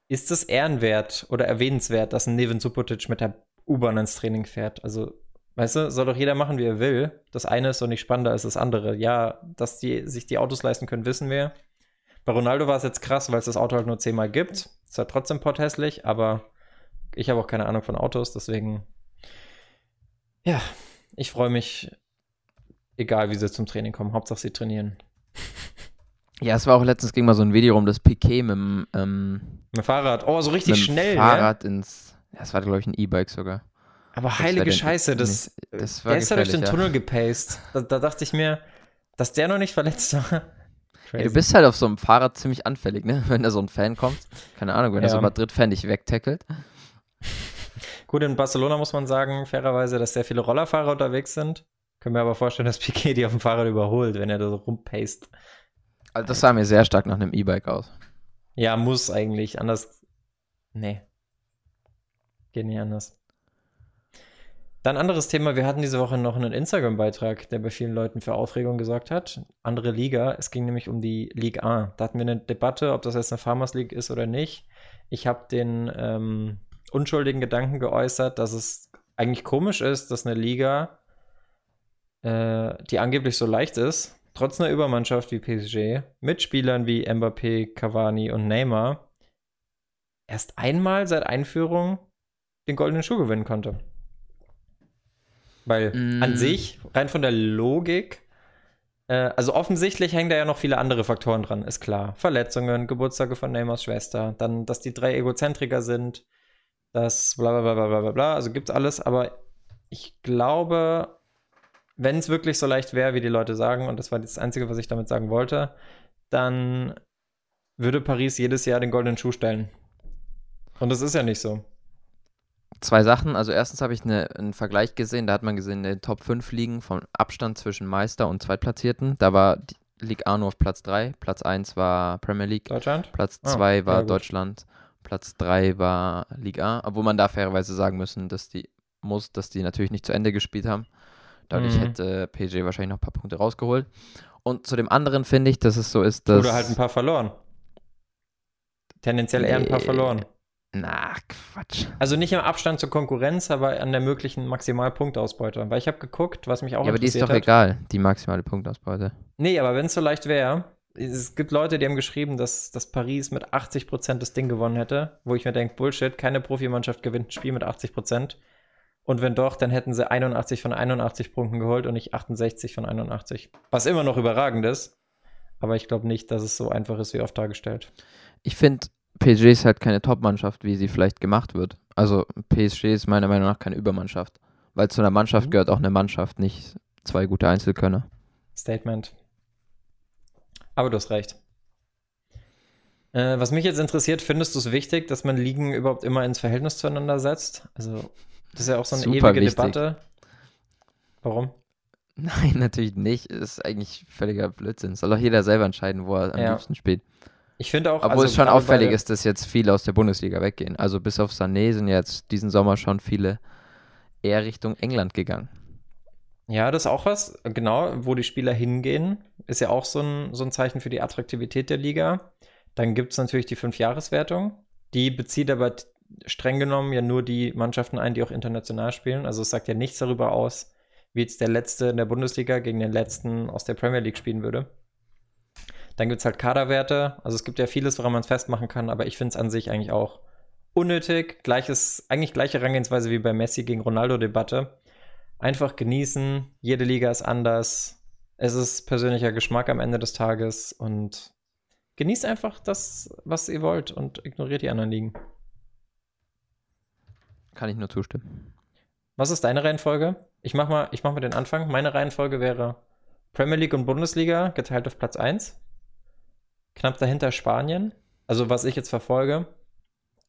ist es ehrenwert oder erwähnenswert, dass ein Neven Subotic mit der U-Bahn ins Training fährt? Also, weißt du, soll doch jeder machen, wie er will. Das eine ist doch nicht spannender als das andere. Ja, dass die sich die Autos leisten können, wissen wir. Bei Ronaldo war es jetzt krass, weil es das Auto halt nur zehnmal gibt. Ist halt trotzdem potthässlich, aber ich habe auch keine Ahnung von Autos, deswegen. Ja, ich freue mich, egal wie sie zum Training kommen. Hauptsache sie trainieren. Ja, es war auch letztens ging mal so ein Video rum, das Piquet mit dem, ähm, mit dem Fahrrad. Oh, so richtig schnell. Fahrrad ja? ins. Ja, das war, glaube ich, ein E-Bike sogar. Aber das heilige Scheiße, das, das war der ist ja durch den Tunnel ja. gepaced. Da, da, dachte ich mir, dass der noch nicht verletzt war. Ja, du bist halt auf so einem Fahrrad ziemlich anfällig, ne? Wenn da so ein Fan kommt. Keine Ahnung, wenn ja. da so ein Madrid-Fan dich wegtackelt. Gut, in Barcelona muss man sagen, fairerweise, dass sehr viele Rollerfahrer unterwegs sind. Können wir aber vorstellen, dass Piquet die auf dem Fahrrad überholt, wenn er da so rumpaced. Also das sah mir sehr stark nach einem E-Bike aus. Ja, muss eigentlich. Anders. Nee. Geht nicht anders. Dann anderes Thema, wir hatten diese Woche noch einen Instagram-Beitrag, der bei vielen Leuten für Aufregung gesorgt hat. Andere Liga, es ging nämlich um die Ligue 1. Da hatten wir eine Debatte, ob das jetzt eine Farmers League ist oder nicht. Ich habe den ähm, unschuldigen Gedanken geäußert, dass es eigentlich komisch ist, dass eine Liga, äh, die angeblich so leicht ist, trotz einer Übermannschaft wie PSG, mit Spielern wie Mbappé, Cavani und Neymar, erst einmal seit Einführung den goldenen Schuh gewinnen konnte. Weil mm. an sich, rein von der Logik, äh, also offensichtlich hängen da ja noch viele andere Faktoren dran, ist klar. Verletzungen, Geburtstage von Neymars Schwester, dann, dass die drei Egozentriker sind, das bla bla bla bla bla bla, also gibt's alles, aber ich glaube, wenn es wirklich so leicht wäre, wie die Leute sagen, und das war das Einzige, was ich damit sagen wollte, dann würde Paris jedes Jahr den goldenen Schuh stellen. Und das ist ja nicht so zwei Sachen. Also erstens habe ich eine, einen Vergleich gesehen, da hat man gesehen, in den Top 5 liegen vom Abstand zwischen Meister und Zweitplatzierten. Da war Ligue A nur auf Platz 3, Platz 1 war Premier League, Deutschland? Platz 2 oh, war Deutschland, Platz 3 war Ligue A, obwohl man da fairerweise sagen müssen, dass die muss, dass die natürlich nicht zu Ende gespielt haben. Dadurch mhm. hätte PG wahrscheinlich noch ein paar Punkte rausgeholt. Und zu dem anderen finde ich, dass es so ist, dass. Oder halt ein paar verloren. Tendenziell eher ein paar verloren. Na, Quatsch. Also nicht im Abstand zur Konkurrenz, aber an der möglichen Maximalpunktausbeute. Weil ich habe geguckt, was mich auch Ja, aber die ist doch hat. egal, die maximale Punktausbeute. Nee, aber wenn es so leicht wäre, es gibt Leute, die haben geschrieben, dass, dass Paris mit 80% das Ding gewonnen hätte, wo ich mir denke, Bullshit, keine Profimannschaft gewinnt ein Spiel mit 80%. Und wenn doch, dann hätten sie 81 von 81 Punkten geholt und nicht 68 von 81. Was immer noch überragend ist. Aber ich glaube nicht, dass es so einfach ist, wie oft dargestellt. Ich finde, PSG ist halt keine Top-Mannschaft, wie sie vielleicht gemacht wird. Also PSG ist meiner Meinung nach keine Übermannschaft. Weil zu einer Mannschaft mhm. gehört auch eine Mannschaft, nicht zwei gute Einzelkönner. Statement. Aber du hast recht. Äh, was mich jetzt interessiert, findest du es wichtig, dass man Ligen überhaupt immer ins Verhältnis zueinander setzt? Also, das ist ja auch so eine Super ewige wichtig. Debatte. Warum? Nein, natürlich nicht. Ist eigentlich völliger Blödsinn. Soll doch jeder selber entscheiden, wo er am ja. liebsten spielt. Ich finde auch. Obwohl also es schon auffällig ist, dass jetzt viele aus der Bundesliga weggehen. Also bis auf Sané sind jetzt diesen Sommer schon viele eher Richtung England gegangen. Ja, das ist auch was, genau, wo die Spieler hingehen, ist ja auch so ein, so ein Zeichen für die Attraktivität der Liga. Dann gibt es natürlich die Fünfjahreswertung. Die bezieht aber streng genommen ja nur die Mannschaften ein, die auch international spielen. Also es sagt ja nichts darüber aus, wie jetzt der Letzte in der Bundesliga gegen den Letzten aus der Premier League spielen würde. Dann gibt es halt Kaderwerte. Also es gibt ja vieles, woran man es festmachen kann, aber ich finde es an sich eigentlich auch unnötig. Gleiches, eigentlich gleiche Herangehensweise wie bei Messi gegen Ronaldo-Debatte. Einfach genießen. Jede Liga ist anders. Es ist persönlicher Geschmack am Ende des Tages und genießt einfach das, was ihr wollt und ignoriert die anderen Ligen. Kann ich nur zustimmen. Was ist deine Reihenfolge? Ich mach mal, ich mach mal den Anfang. Meine Reihenfolge wäre Premier League und Bundesliga geteilt auf Platz 1. Knapp dahinter Spanien. Also was ich jetzt verfolge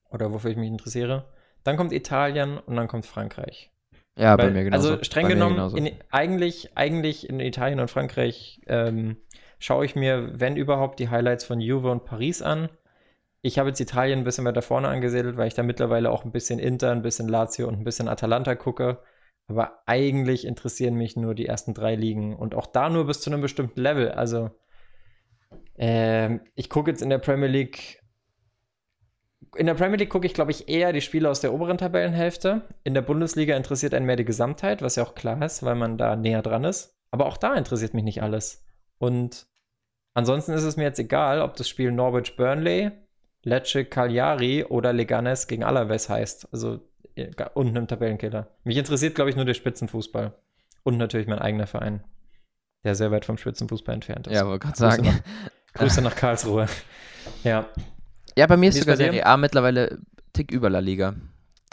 oder wofür ich mich interessiere. Dann kommt Italien und dann kommt Frankreich. Ja, Weil, bei mir genauso. Also streng bei genommen, in, eigentlich, eigentlich in Italien und Frankreich ähm, schaue ich mir, wenn überhaupt, die Highlights von Juve und Paris an. Ich habe jetzt Italien ein bisschen weiter vorne angesiedelt, weil ich da mittlerweile auch ein bisschen Inter, ein bisschen Lazio und ein bisschen Atalanta gucke. Aber eigentlich interessieren mich nur die ersten drei Ligen und auch da nur bis zu einem bestimmten Level. Also ähm, ich gucke jetzt in der Premier League. In der Premier League gucke ich, glaube ich, eher die Spiele aus der oberen Tabellenhälfte. In der Bundesliga interessiert einen mehr die Gesamtheit, was ja auch klar ist, weil man da näher dran ist. Aber auch da interessiert mich nicht alles. Und ansonsten ist es mir jetzt egal, ob das Spiel Norwich Burnley, Lecce Cagliari oder Leganes gegen Alaves heißt. Also unten im Tabellenkeller. Mich interessiert, glaube ich, nur der Spitzenfußball. Und natürlich mein eigener Verein, der sehr weit vom Spitzenfußball entfernt ist. Ja, wollte gerade sagen. Grüße nach Karlsruhe. Ja. Ja, bei mir ist sogar Serie A mittlerweile Tick über La Liga.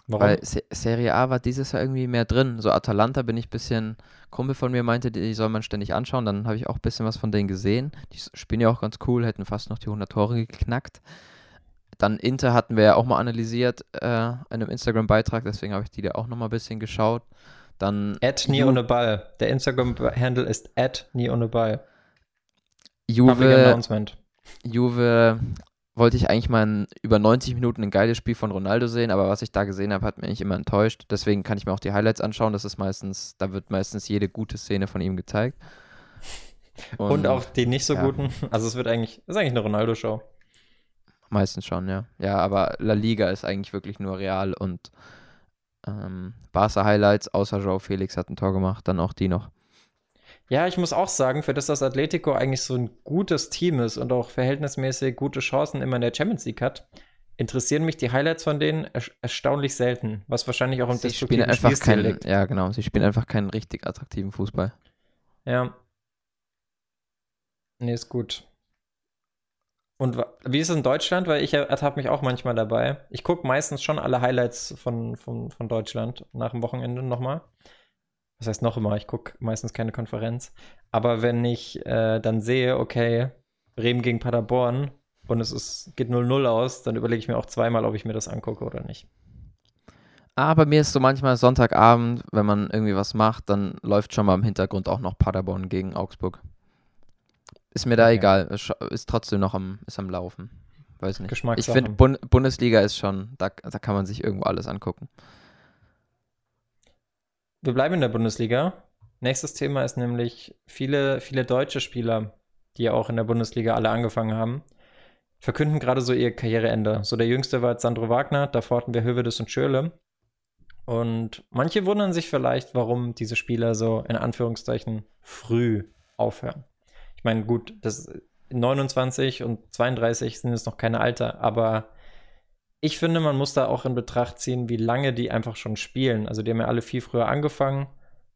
Warum? Weil Se Serie A war dieses Jahr irgendwie mehr drin. So Atalanta bin ich ein bisschen, Kumpel von mir meinte, die soll man ständig anschauen. Dann habe ich auch ein bisschen was von denen gesehen. Die spielen ja auch ganz cool, hätten fast noch die 100 Tore geknackt. Dann Inter hatten wir ja auch mal analysiert äh, in einem Instagram-Beitrag, deswegen habe ich die da auch noch mal ein bisschen geschaut. Dann at nie ohne Ball. Der Instagram-Handle ist at nie ohne Ball. Juve, Juve wollte ich eigentlich mal ein, über 90 Minuten ein geiles Spiel von Ronaldo sehen, aber was ich da gesehen habe, hat mich eigentlich immer enttäuscht. Deswegen kann ich mir auch die Highlights anschauen. Das ist meistens, da wird meistens jede gute Szene von ihm gezeigt. Und, Und auch die nicht so ja. guten. Also es wird eigentlich, das ist eigentlich eine Ronaldo-Show. Meistens schon, ja. Ja, aber La Liga ist eigentlich wirklich nur Real und ähm, Barca-Highlights, außer Joao Felix hat ein Tor gemacht, dann auch die noch. Ja, ich muss auch sagen, für das das Atletico eigentlich so ein gutes Team ist und auch verhältnismäßig gute Chancen immer in der Champions League hat, interessieren mich die Highlights von denen er erstaunlich selten, was wahrscheinlich auch im sie spielen einfach keinen, liegt. Ja, genau, sie spielen einfach keinen richtig attraktiven Fußball. Ja. Nee, ist gut. Und wie ist es in Deutschland? Weil ich ertappe mich auch manchmal dabei. Ich gucke meistens schon alle Highlights von, von, von Deutschland nach dem Wochenende nochmal. Das heißt noch immer, ich gucke meistens keine Konferenz. Aber wenn ich äh, dann sehe, okay, Bremen gegen Paderborn und es ist, geht 0-0 aus, dann überlege ich mir auch zweimal, ob ich mir das angucke oder nicht. Aber mir ist so manchmal Sonntagabend, wenn man irgendwie was macht, dann läuft schon mal im Hintergrund auch noch Paderborn gegen Augsburg. Ist mir da okay. egal. Ist trotzdem noch am, ist am Laufen. Weiß nicht. Ich finde, Bund Bundesliga ist schon, da, da kann man sich irgendwo alles angucken. Wir bleiben in der Bundesliga. Nächstes Thema ist nämlich viele, viele deutsche Spieler, die ja auch in der Bundesliga alle angefangen haben, verkünden gerade so ihr Karriereende. So der jüngste war jetzt Sandro Wagner, davor hatten wir Hövedes und Schürle. Und manche wundern sich vielleicht, warum diese Spieler so in Anführungszeichen früh aufhören meine, gut, das 29 und 32 sind jetzt noch keine Alter, aber ich finde, man muss da auch in Betracht ziehen, wie lange die einfach schon spielen. Also die haben ja alle viel früher angefangen.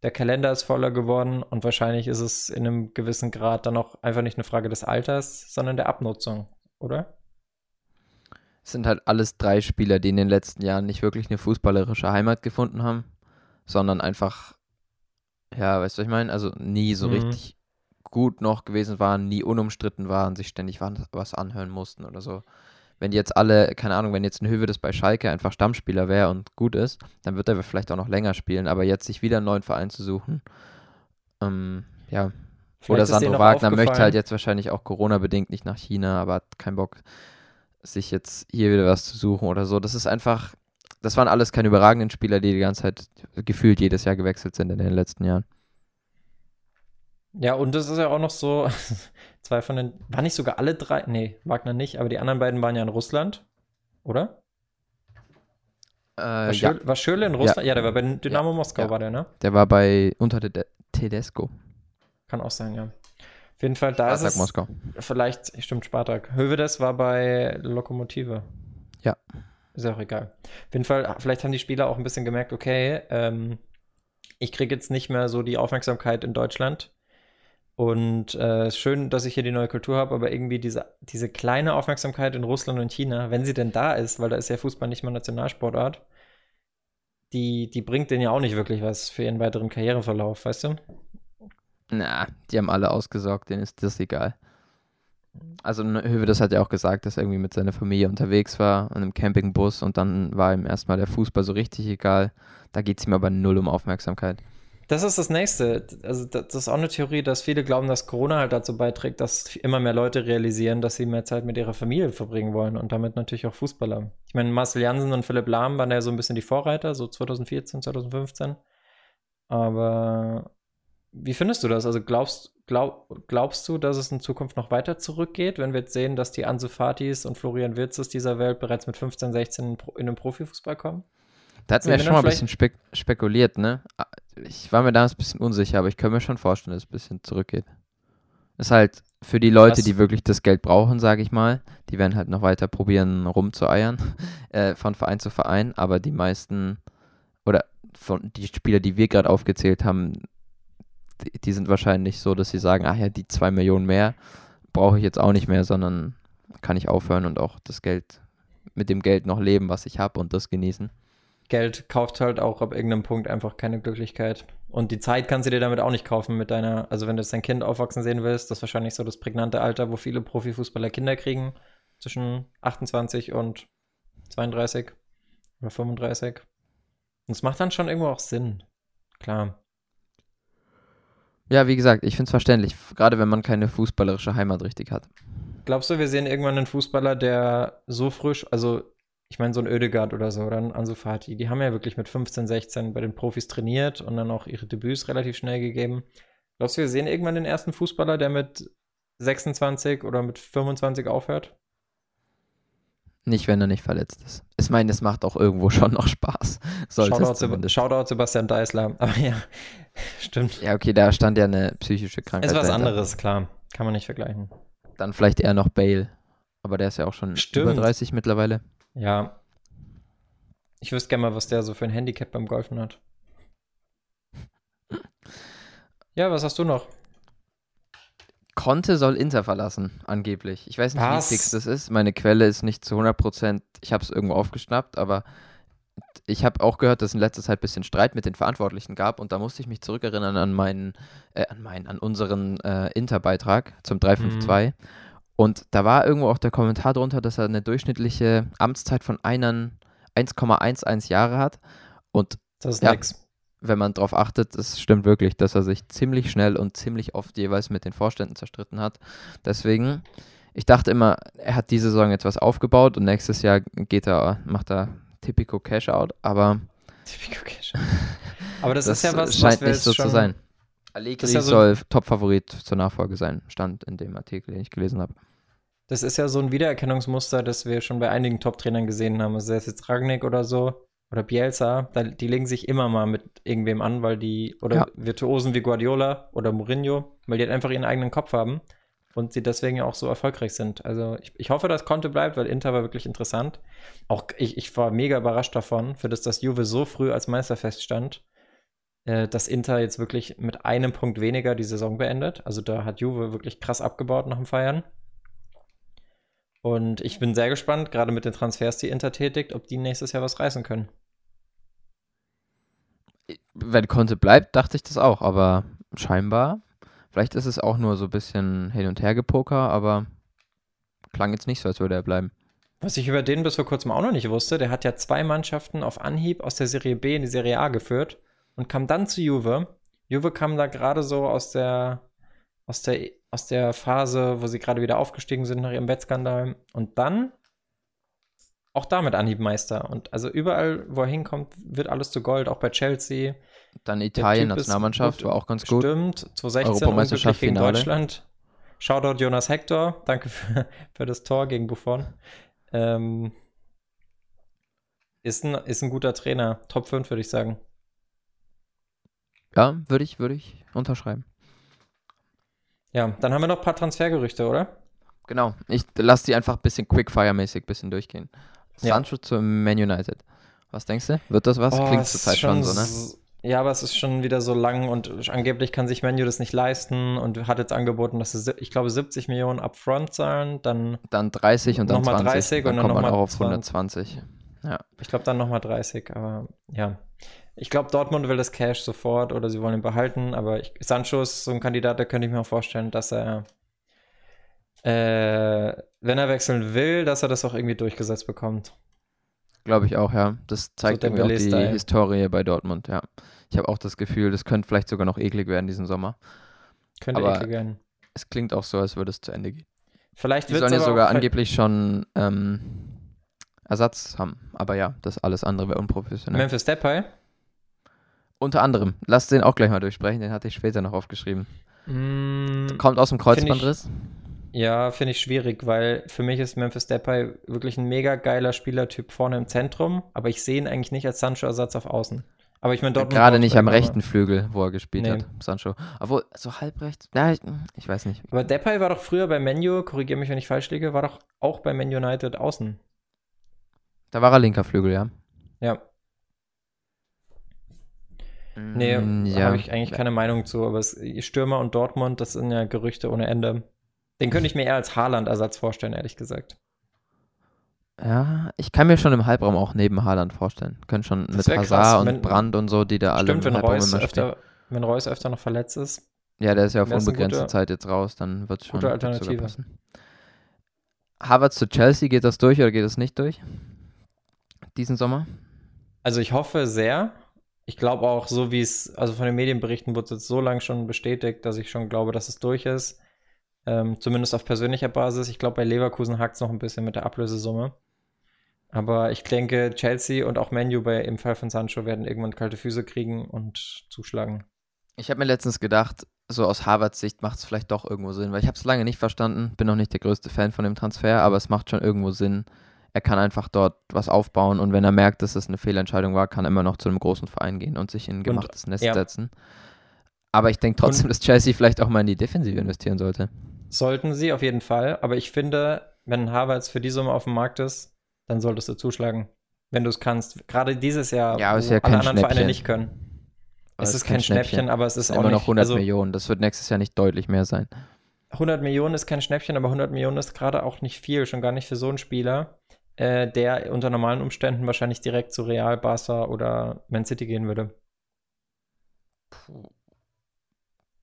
Der Kalender ist voller geworden und wahrscheinlich ist es in einem gewissen Grad dann auch einfach nicht eine Frage des Alters, sondern der Abnutzung, oder? Es sind halt alles drei Spieler, die in den letzten Jahren nicht wirklich eine fußballerische Heimat gefunden haben, sondern einfach, ja, weißt du, was ich meine? Also nie so mhm. richtig gut noch gewesen waren, nie unumstritten waren, sich ständig was anhören mussten oder so. Wenn jetzt alle, keine Ahnung, wenn jetzt ein Höwe das bei Schalke einfach Stammspieler wäre und gut ist, dann wird er vielleicht auch noch länger spielen. Aber jetzt sich wieder einen neuen Verein zu suchen, ähm, ja. Vielleicht oder Sandro Wagner möchte halt jetzt wahrscheinlich auch Corona-bedingt nicht nach China, aber hat keinen Bock, sich jetzt hier wieder was zu suchen oder so. Das ist einfach, das waren alles keine überragenden Spieler, die die ganze Zeit gefühlt jedes Jahr gewechselt sind in den letzten Jahren. Ja, und das ist ja auch noch so, zwei von den, waren nicht sogar alle drei, nee, Wagner nicht, aber die anderen beiden waren ja in Russland, oder? Äh, war, Schöle, ja. war Schöle in Russland? Ja, ja der war bei Dynamo ja. Moskau, war der, ne? Der war bei, unter der Tedesco. Kann auch sein, ja. Auf jeden Fall, da Spartak ist es Moskau. vielleicht, stimmt, Spartak. Hövedes war bei Lokomotive. Ja. Ist ja auch egal. Auf jeden Fall, vielleicht haben die Spieler auch ein bisschen gemerkt, okay, ähm, ich kriege jetzt nicht mehr so die Aufmerksamkeit in Deutschland. Und äh, es ist schön, dass ich hier die neue Kultur habe, aber irgendwie diese, diese kleine Aufmerksamkeit in Russland und China, wenn sie denn da ist, weil da ist ja Fußball nicht mal Nationalsportart, die, die bringt denen ja auch nicht wirklich was für ihren weiteren Karriereverlauf, weißt du? Na, die haben alle ausgesorgt, denen ist das egal. Also Hövedes hat ja auch gesagt, dass er irgendwie mit seiner Familie unterwegs war, in einem Campingbus und dann war ihm erstmal der Fußball so richtig egal. Da geht es ihm aber null um Aufmerksamkeit. Das ist das Nächste. Also, das ist auch eine Theorie, dass viele glauben, dass Corona halt dazu beiträgt, dass immer mehr Leute realisieren, dass sie mehr Zeit mit ihrer Familie verbringen wollen und damit natürlich auch Fußballer. Ich meine, Marcel Jansen und Philipp Lahm waren ja so ein bisschen die Vorreiter, so 2014, 2015. Aber wie findest du das? Also glaubst, glaub, glaubst du, dass es in Zukunft noch weiter zurückgeht, wenn wir jetzt sehen, dass die Ansu Fatis und Florian Wirzes dieser Welt bereits mit 15, 16 in den Profifußball kommen? Da hatten wir ja schon mal ein bisschen spek spekuliert, ne? Ich war mir damals ein bisschen unsicher, aber ich kann mir schon vorstellen, dass es ein bisschen zurückgeht. Ist halt für die Leute, Was? die wirklich das Geld brauchen, sage ich mal, die werden halt noch weiter probieren, rumzueiern, äh, von Verein zu Verein, aber die meisten oder von die Spieler, die wir gerade aufgezählt haben, die, die, sind wahrscheinlich so, dass sie sagen, ach ja, die zwei Millionen mehr brauche ich jetzt auch nicht mehr, sondern kann ich aufhören und auch das Geld, mit dem Geld noch leben, was ich habe und das genießen. Geld kauft halt auch ab irgendeinem Punkt einfach keine Glücklichkeit. Und die Zeit kannst du dir damit auch nicht kaufen mit deiner, also wenn du jetzt dein Kind aufwachsen sehen willst, das ist wahrscheinlich so das prägnante Alter, wo viele Profifußballer Kinder kriegen, zwischen 28 und 32 oder 35. Und es macht dann schon irgendwo auch Sinn. Klar. Ja, wie gesagt, ich finde es verständlich, gerade wenn man keine fußballerische Heimat richtig hat. Glaubst du, wir sehen irgendwann einen Fußballer, der so frisch, also ich meine, so ein Ödegard oder so, oder ein Ansu Fati, die haben ja wirklich mit 15, 16 bei den Profis trainiert und dann auch ihre Debüts relativ schnell gegeben. Glaubst du, wir sehen irgendwann den ersten Fußballer, der mit 26 oder mit 25 aufhört? Nicht, wenn er nicht verletzt ist. Ich meine, es macht auch irgendwo schon noch Spaß. Shoutout, Seb Shoutout Sebastian Deisler. Aber ja, stimmt. Ja, okay, da stand ja eine psychische Krankheit. Ist was dahinter. anderes, klar. Kann man nicht vergleichen. Dann vielleicht eher noch Bale. Aber der ist ja auch schon Stimmt. über 30 mittlerweile. Ja. Ich wüsste gerne mal, was der so für ein Handicap beim Golfen hat. Ja, was hast du noch? Conte soll Inter verlassen, angeblich. Ich weiß nicht, Was? wie fix das ist. Meine Quelle ist nicht zu 100%, ich habe es irgendwo aufgeschnappt, aber ich habe auch gehört, dass es in letzter Zeit ein bisschen Streit mit den Verantwortlichen gab und da musste ich mich zurückerinnern an meinen, äh, an meinen, an unseren äh, Inter-Beitrag zum 352. Mhm. Und da war irgendwo auch der Kommentar drunter, dass er eine durchschnittliche Amtszeit von 1,11 Jahre hat. Und das ist ja, nix wenn man darauf achtet, es stimmt wirklich, dass er sich ziemlich schnell und ziemlich oft jeweils mit den Vorständen zerstritten hat. Deswegen, ich dachte immer, er hat diese Saison jetzt was aufgebaut und nächstes Jahr geht er, macht er typico Cash Out, aber. Typico Cash Out. Aber das, das ist ja was, scheint was nicht so zu sein. Allegri ja so soll Top-Favorit zur Nachfolge sein, stand in dem Artikel, den ich gelesen habe. Das ist ja so ein Wiedererkennungsmuster, das wir schon bei einigen Top-Trainern gesehen haben. Also sei es jetzt Ragnick oder so, oder Bielsa, da, die legen sich immer mal mit irgendwem an, weil die, oder ja. Virtuosen wie Guardiola oder Mourinho, weil die halt einfach ihren eigenen Kopf haben und sie deswegen ja auch so erfolgreich sind. Also ich, ich hoffe, dass Conte bleibt, weil Inter war wirklich interessant. Auch ich, ich war mega überrascht davon, für das, dass Juve so früh als Meister feststand, äh, dass Inter jetzt wirklich mit einem Punkt weniger die Saison beendet. Also da hat Juve wirklich krass abgebaut nach dem Feiern. Und ich bin sehr gespannt, gerade mit den Transfers, die Inter tätigt, ob die nächstes Jahr was reißen können. Wenn Conte bleibt, dachte ich das auch, aber scheinbar. Vielleicht ist es auch nur so ein bisschen hin und her gepoker, aber klang jetzt nicht so, als würde er bleiben. Was ich über den bis vor kurzem auch noch nicht wusste, der hat ja zwei Mannschaften auf Anhieb aus der Serie B in die Serie A geführt und kam dann zu Juve. Juve kam da gerade so aus der, aus der, aus der Phase, wo sie gerade wieder aufgestiegen sind nach ihrem Wettskandal. Und dann auch damit Anhiebmeister. Und also überall, wo er hinkommt, wird alles zu Gold, auch bei Chelsea. Dann Italien, Nationalmannschaft, war auch ganz gut. Stimmt, 2016 Europameisterschaft gegen Finale. Deutschland. Shoutout Jonas Hector, danke für, für das Tor gegen Buffon. Ähm, ist, ein, ist ein guter Trainer, Top 5 würde ich sagen. Ja, würde ich, würde ich unterschreiben. Ja, dann haben wir noch ein paar Transfergerüchte, oder? Genau. Ich lasse die einfach ein bisschen Quickfire-mäßig ein bisschen durchgehen. Sancho ja. zu Man United. Was denkst du? Wird das was? Oh, Klingt zurzeit schon so, ne? Ja, aber es ist schon wieder so lang und angeblich kann sich Menu das nicht leisten und hat jetzt angeboten, dass sie, ich glaube, 70 Millionen upfront zahlen, dann. Dann 30 und dann nochmal 30 dann und dann kommt man auch auf 120. Ja. Ich glaube, dann nochmal 30, aber ja. Ich glaube, Dortmund will das Cash sofort oder sie wollen ihn behalten, aber ich, Sancho ist so ein Kandidat, da könnte ich mir auch vorstellen, dass er, äh, wenn er wechseln will, dass er das auch irgendwie durchgesetzt bekommt. Glaube ich auch, ja. Das zeigt so irgendwie auch die Historie bei Dortmund, ja. Ich habe auch das Gefühl, das könnte vielleicht sogar noch eklig werden diesen Sommer. Könnte aber eklig werden. Es klingt auch so, als würde es zu Ende gehen. Vielleicht die sollen ja sogar angeblich schon ähm, Ersatz haben. Aber ja, das alles andere wäre unprofessionell. Memphis Depay? Unter anderem. Lass den auch gleich mal durchsprechen, den hatte ich später noch aufgeschrieben. Mm, Kommt aus dem Kreuzbandriss. Ja, finde ich schwierig, weil für mich ist Memphis Depay wirklich ein mega geiler Spielertyp vorne im Zentrum, aber ich sehe ihn eigentlich nicht als Sancho-Ersatz auf Außen. Aber ich meine, dort Gerade nicht am rechten Flügel, wo er gespielt nee. hat, Sancho. Obwohl, so halb rechts. Ja, ich, ich, weiß nicht. Aber Depay war doch früher bei Menu, korrigiere mich, wenn ich falsch liege, war doch auch bei Man United außen. Da war er linker Flügel, ja. Ja. Nee, mm, ja. habe ich eigentlich keine Meinung zu, aber es, Stürmer und Dortmund, das sind ja Gerüchte ohne Ende. Den könnte ich mir eher als Haaland-Ersatz vorstellen, ehrlich gesagt. Ja, ich kann mir schon im Halbraum auch neben Haaland vorstellen. Können schon das mit Hazard krass, und wenn, Brand und so, die da alle stimmt, im Halbraum Reus immer öfter, Wenn Reus öfter noch verletzt ist. Ja, der ist ja auf unbegrenzte Zeit jetzt raus, dann wird es schon gute Alternative. passen. Harvard zu Chelsea, geht das durch oder geht das nicht durch? Diesen Sommer? Also ich hoffe sehr. Ich glaube auch, so wie es, also von den Medienberichten wurde es jetzt so lange schon bestätigt, dass ich schon glaube, dass es durch ist. Ähm, zumindest auf persönlicher Basis. Ich glaube, bei Leverkusen hakt es noch ein bisschen mit der Ablösesumme. Aber ich denke, Chelsea und auch Menu bei im Fall von Sancho werden irgendwann kalte Füße kriegen und zuschlagen. Ich habe mir letztens gedacht, so aus Harvards Sicht macht es vielleicht doch irgendwo Sinn, weil ich habe es lange nicht verstanden, bin noch nicht der größte Fan von dem Transfer, aber es macht schon irgendwo Sinn. Er kann einfach dort was aufbauen und wenn er merkt, dass es eine Fehlentscheidung war, kann er immer noch zu einem großen Verein gehen und sich in ein gemachtes und, Nest ja. setzen. Aber ich denke trotzdem, und, dass Chelsea vielleicht auch mal in die Defensive investieren sollte. Sollten sie auf jeden Fall, aber ich finde, wenn Harvards für die Summe auf dem Markt ist, dann solltest du zuschlagen, wenn du es kannst. Gerade dieses Jahr, ja, wo ja alle anderen. Vereine nicht können. es ist kein Schnäppchen, Schnäppchen, aber es ist, ist auch immer noch 100 also, Millionen. Das wird nächstes Jahr nicht deutlich mehr sein. 100 Millionen ist kein Schnäppchen, aber 100 Millionen ist gerade auch nicht viel, schon gar nicht für so einen Spieler, äh, der unter normalen Umständen wahrscheinlich direkt zu Real, Barca oder Man City gehen würde.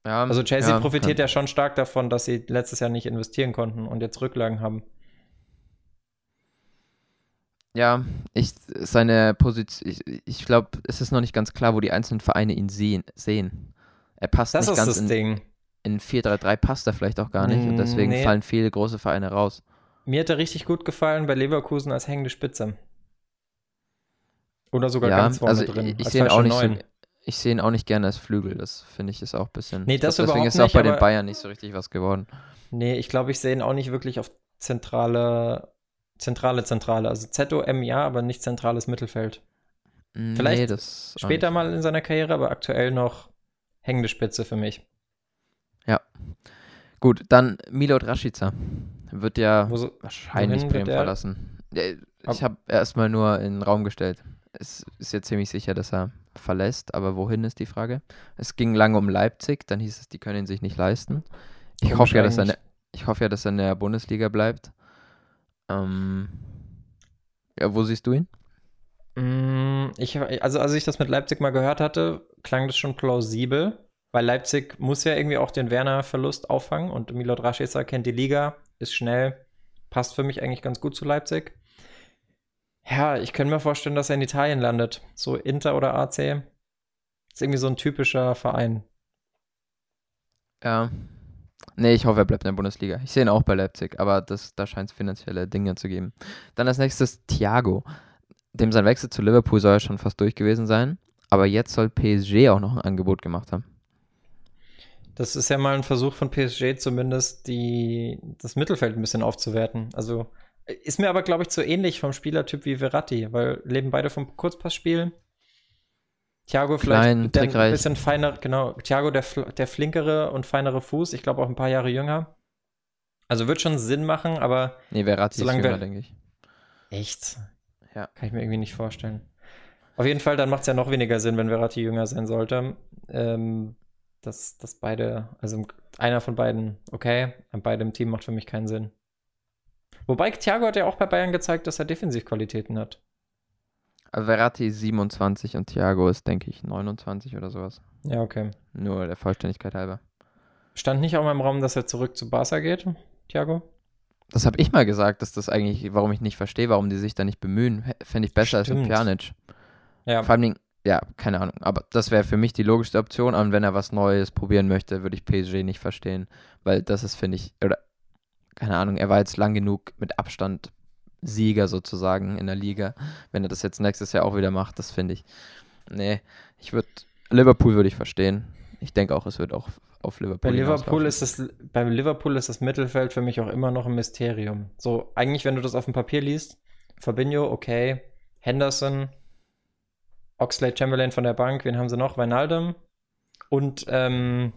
Ja, also Chelsea ja, profitiert ja schon stark davon, dass sie letztes Jahr nicht investieren konnten und jetzt Rücklagen haben. Ja, ich, seine Position, ich, ich glaube, es ist noch nicht ganz klar, wo die einzelnen Vereine ihn sehen. sehen. Er passt das nicht ganz in, Ding. in 4-3-3 passt er vielleicht auch gar nicht und deswegen nee. fallen viele große Vereine raus. Mir hat er richtig gut gefallen bei Leverkusen als hängende Spitze. Oder sogar ja, ganz vorne also drin. Ich, ich sehe ihn auch nicht so, ich sehe ihn auch nicht gerne als Flügel. Das finde ich ist auch ein bisschen. Nee, das glaub, deswegen ist auch bei den Bayern nicht so richtig was geworden. Nee, ich glaube, ich sehe ihn auch nicht wirklich auf zentrale zentrale Zentrale. Also ZOM ja, aber nicht zentrales Mittelfeld. Nee, Vielleicht später mal in seiner Karriere, aber aktuell noch hängende Spitze für mich. Ja. Gut, dann Milot Rashica wird ja so, wahrscheinlich Bremen verlassen. Ich habe erstmal nur in den Raum gestellt. Es ist ja ziemlich sicher, dass er verlässt, aber wohin ist die Frage? Es ging lange um Leipzig, dann hieß es, die können ihn sich nicht leisten. Ich hoffe ja, dass er, ne, ich hoffe ja, dass er in der Bundesliga bleibt. Ähm, ja, wo siehst du ihn? Mm, ich, also als ich das mit Leipzig mal gehört hatte, klang das schon plausibel, weil Leipzig muss ja irgendwie auch den Werner-Verlust auffangen und Milot Rashica kennt die Liga, ist schnell, passt für mich eigentlich ganz gut zu Leipzig. Ja, ich könnte mir vorstellen, dass er in Italien landet. So Inter oder AC. Ist irgendwie so ein typischer Verein. Ja, Nee, ich hoffe, er bleibt in der Bundesliga. Ich sehe ihn auch bei Leipzig, aber das, da scheint es finanzielle Dinge zu geben. Dann als nächstes Thiago. Dem sein Wechsel zu Liverpool soll ja schon fast durch gewesen sein, aber jetzt soll PSG auch noch ein Angebot gemacht haben. Das ist ja mal ein Versuch von PSG, zumindest die, das Mittelfeld ein bisschen aufzuwerten. Also ist mir aber, glaube ich, zu ähnlich vom Spielertyp wie Verratti, weil leben beide vom Kurzpassspiel. Thiago vielleicht Klein, ein bisschen feiner, genau. Thiago der, der flinkere und feinere Fuß. Ich glaube auch ein paar Jahre jünger. Also wird schon Sinn machen, aber. Nee, Verratti ist jünger, denke ich. Echt? Ja. Kann ich mir irgendwie nicht vorstellen. Auf jeden Fall, dann macht es ja noch weniger Sinn, wenn Verratti jünger sein sollte. Ähm, dass, dass beide, also einer von beiden, okay, an beidem Team macht für mich keinen Sinn. Wobei Thiago hat ja auch bei Bayern gezeigt, dass er Defensivqualitäten hat. Verratti ist 27 und Thiago ist, denke ich, 29 oder sowas. Ja, okay. Nur der Vollständigkeit halber. Stand nicht auch mal im Raum, dass er zurück zu Barca geht, Thiago? Das habe ich mal gesagt, dass das eigentlich, warum ich nicht verstehe, warum die sich da nicht bemühen. Fände ich besser Stimmt. als ein Pjanic. Ja. Vor allem, ja, keine Ahnung. Aber das wäre für mich die logischste Option. Und wenn er was Neues probieren möchte, würde ich PSG nicht verstehen. Weil das ist, finde ich, oder keine Ahnung, er war jetzt lang genug mit Abstand Sieger sozusagen in der Liga. Wenn er das jetzt nächstes Jahr auch wieder macht, das finde ich. Nee, ich würde, Liverpool würde ich verstehen. Ich denke auch, es wird auch auf Liverpool. Bei Liverpool ist das, beim Liverpool ist das Mittelfeld für mich auch immer noch ein Mysterium. So, eigentlich, wenn du das auf dem Papier liest, Fabinho, okay, Henderson, Oxlade Chamberlain von der Bank, wen haben sie noch? Wijnaldum und ähm,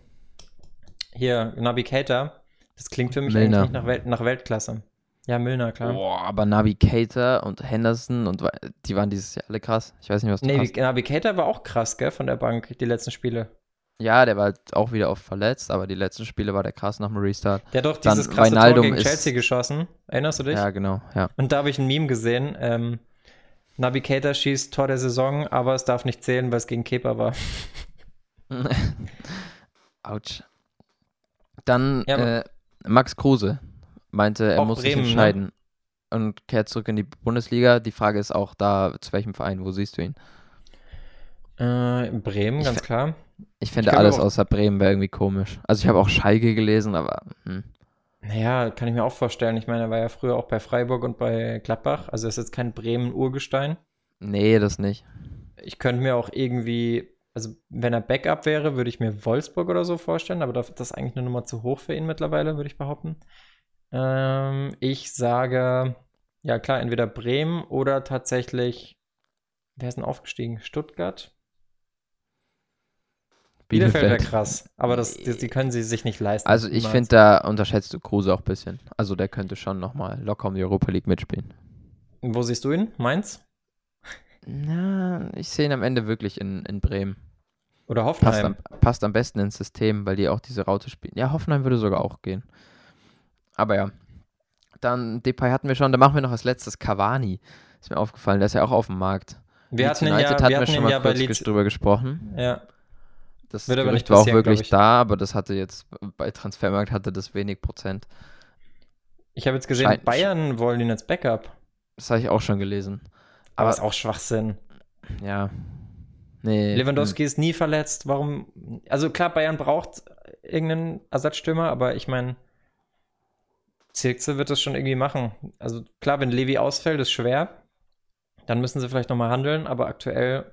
hier Nabi Keita. Das klingt für mich Milner. eigentlich nach, Welt, nach Weltklasse. Ja, Milner, klar. Boah, aber Navigator und Henderson und die waren dieses Jahr alle krass. Ich weiß nicht, was du Nee, hast. Navigator war auch krass, gell, von der Bank, die letzten Spiele. Ja, der war halt auch wieder oft verletzt, aber die letzten Spiele war der krass nach dem Restart. Der hat doch dieses Dann krasse Tor gegen Chelsea geschossen. Erinnerst du dich? Ja, genau, ja. Und da habe ich ein Meme gesehen. Ähm, Navigator schießt Tor der Saison, aber es darf nicht zählen, weil es gegen Kepa war. Autsch. Dann ja, äh, Max Kruse meinte, er muss Bremen, sich ne? entscheiden ne? und kehrt zurück in die Bundesliga. Die Frage ist auch da, zu welchem Verein, wo siehst du ihn? Äh, in Bremen, ich ganz klar. Ich finde alles außer Bremen wäre irgendwie komisch. Also ich habe auch Schalke gelesen, aber hm. Naja, kann ich mir auch vorstellen. Ich meine, er war ja früher auch bei Freiburg und bei Gladbach. Also ist jetzt kein Bremen-Urgestein. Nee, das nicht. Ich könnte mir auch irgendwie, also wenn er Backup wäre, würde ich mir Wolfsburg oder so vorstellen, aber das ist eigentlich eine Nummer zu hoch für ihn mittlerweile, würde ich behaupten. Ähm, ich sage, ja klar, entweder Bremen oder tatsächlich, wer ist denn aufgestiegen? Stuttgart? Bielefeld wäre krass, aber das, das, die können sie sich nicht leisten. Also ich finde, da unterschätzt du Kruse auch ein bisschen. Also der könnte schon nochmal locker um die Europa League mitspielen. Wo siehst du ihn? Mainz? Na, ich sehe ihn am Ende wirklich in, in Bremen. Oder Hoffenheim. Passt am, passt am besten ins System, weil die auch diese Raute spielen. Ja, Hoffenheim würde sogar auch gehen. Aber ja. Dann Depay hatten wir schon, da machen wir noch als letztes Cavani. Ist mir aufgefallen, der ist ja auch auf dem Markt. Wir Leeds hatten United ja, hatten wir schon mal ja kurz drüber gesprochen. Ja. Das Wird Gerücht war auch wirklich da, aber das hatte jetzt, bei Transfermarkt hatte das wenig Prozent. Ich habe jetzt gesehen, Schein Bayern wollen ihn als Backup. Das habe ich auch schon gelesen. Aber, aber ist auch Schwachsinn. Ja. Nee. Lewandowski hm. ist nie verletzt. Warum? Also klar, Bayern braucht irgendeinen Ersatzstürmer, aber ich meine, Zirkze wird das schon irgendwie machen. Also klar, wenn Levi ausfällt, ist schwer. Dann müssen sie vielleicht nochmal handeln, aber aktuell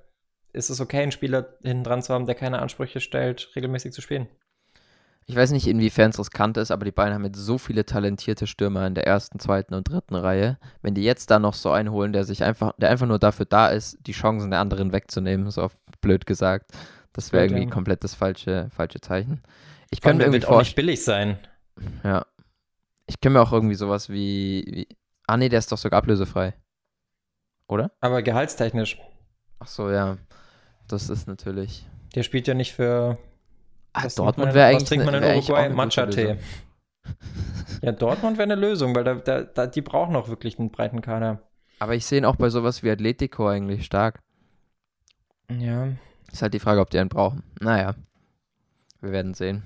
ist es okay, einen Spieler hinten dran zu haben, der keine Ansprüche stellt, regelmäßig zu spielen. Ich weiß nicht, inwiefern es riskant ist, aber die Bayern haben jetzt so viele talentierte Stürmer in der ersten, zweiten und dritten Reihe. Wenn die jetzt da noch so einen holen, der sich einfach, der einfach nur dafür da ist, die Chancen der anderen wegzunehmen, so blöd gesagt, das wäre irgendwie komplett das falsche, falsche Zeichen. Ich könnte mir irgendwie auch nicht billig sein. Ja. Ich könnte mir auch irgendwie sowas wie, wie. Ah nee, der ist doch sogar ablösefrei. Oder? Aber gehaltstechnisch. Ach so, ja. Das ist natürlich. Der spielt ja nicht für. Ah, Dortmund wäre eigentlich. Was trinkt man in Uruguay? Matcha-Tee. ja, Dortmund wäre eine Lösung, weil da, da, da, die brauchen auch wirklich einen breiten Kader. Aber ich sehe ihn auch bei sowas wie Atletico eigentlich stark. Ja. Ist halt die Frage, ob die einen brauchen. Naja. Wir werden sehen.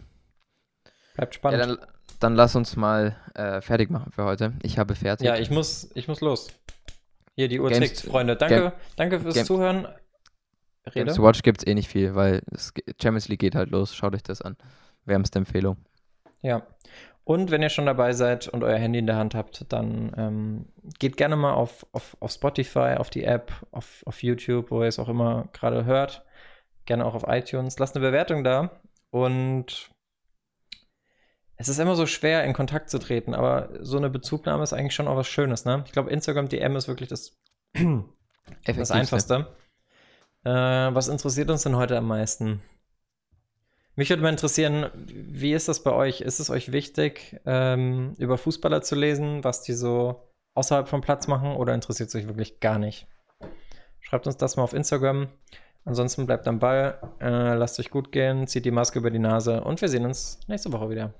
Bleibt spannend. Ja, dann, dann lass uns mal äh, fertig machen für heute. Ich habe fertig. Ja, ich muss, ich muss los. Hier, die Uhr Games, tickt, Freunde. Danke, Game, danke fürs Game, Zuhören. Rede. Games to Watch gibt es eh nicht viel, weil das Champions League geht halt los. Schaut euch das an. Wärmste Empfehlung. Ja. Und wenn ihr schon dabei seid und euer Handy in der Hand habt, dann ähm, geht gerne mal auf, auf, auf Spotify, auf die App, auf, auf YouTube, wo ihr es auch immer gerade hört. Gerne auch auf iTunes. Lasst eine Bewertung da. Und es ist immer so schwer, in Kontakt zu treten, aber so eine Bezugnahme ist eigentlich schon auch was Schönes, ne? Ich glaube, Instagram DM ist wirklich das, das Einfachste. Äh, was interessiert uns denn heute am meisten? Mich würde mal interessieren, wie ist das bei euch? Ist es euch wichtig, ähm, über Fußballer zu lesen, was die so außerhalb vom Platz machen, oder interessiert es euch wirklich gar nicht? Schreibt uns das mal auf Instagram. Ansonsten bleibt am Ball, äh, lasst euch gut gehen, zieht die Maske über die Nase und wir sehen uns nächste Woche wieder.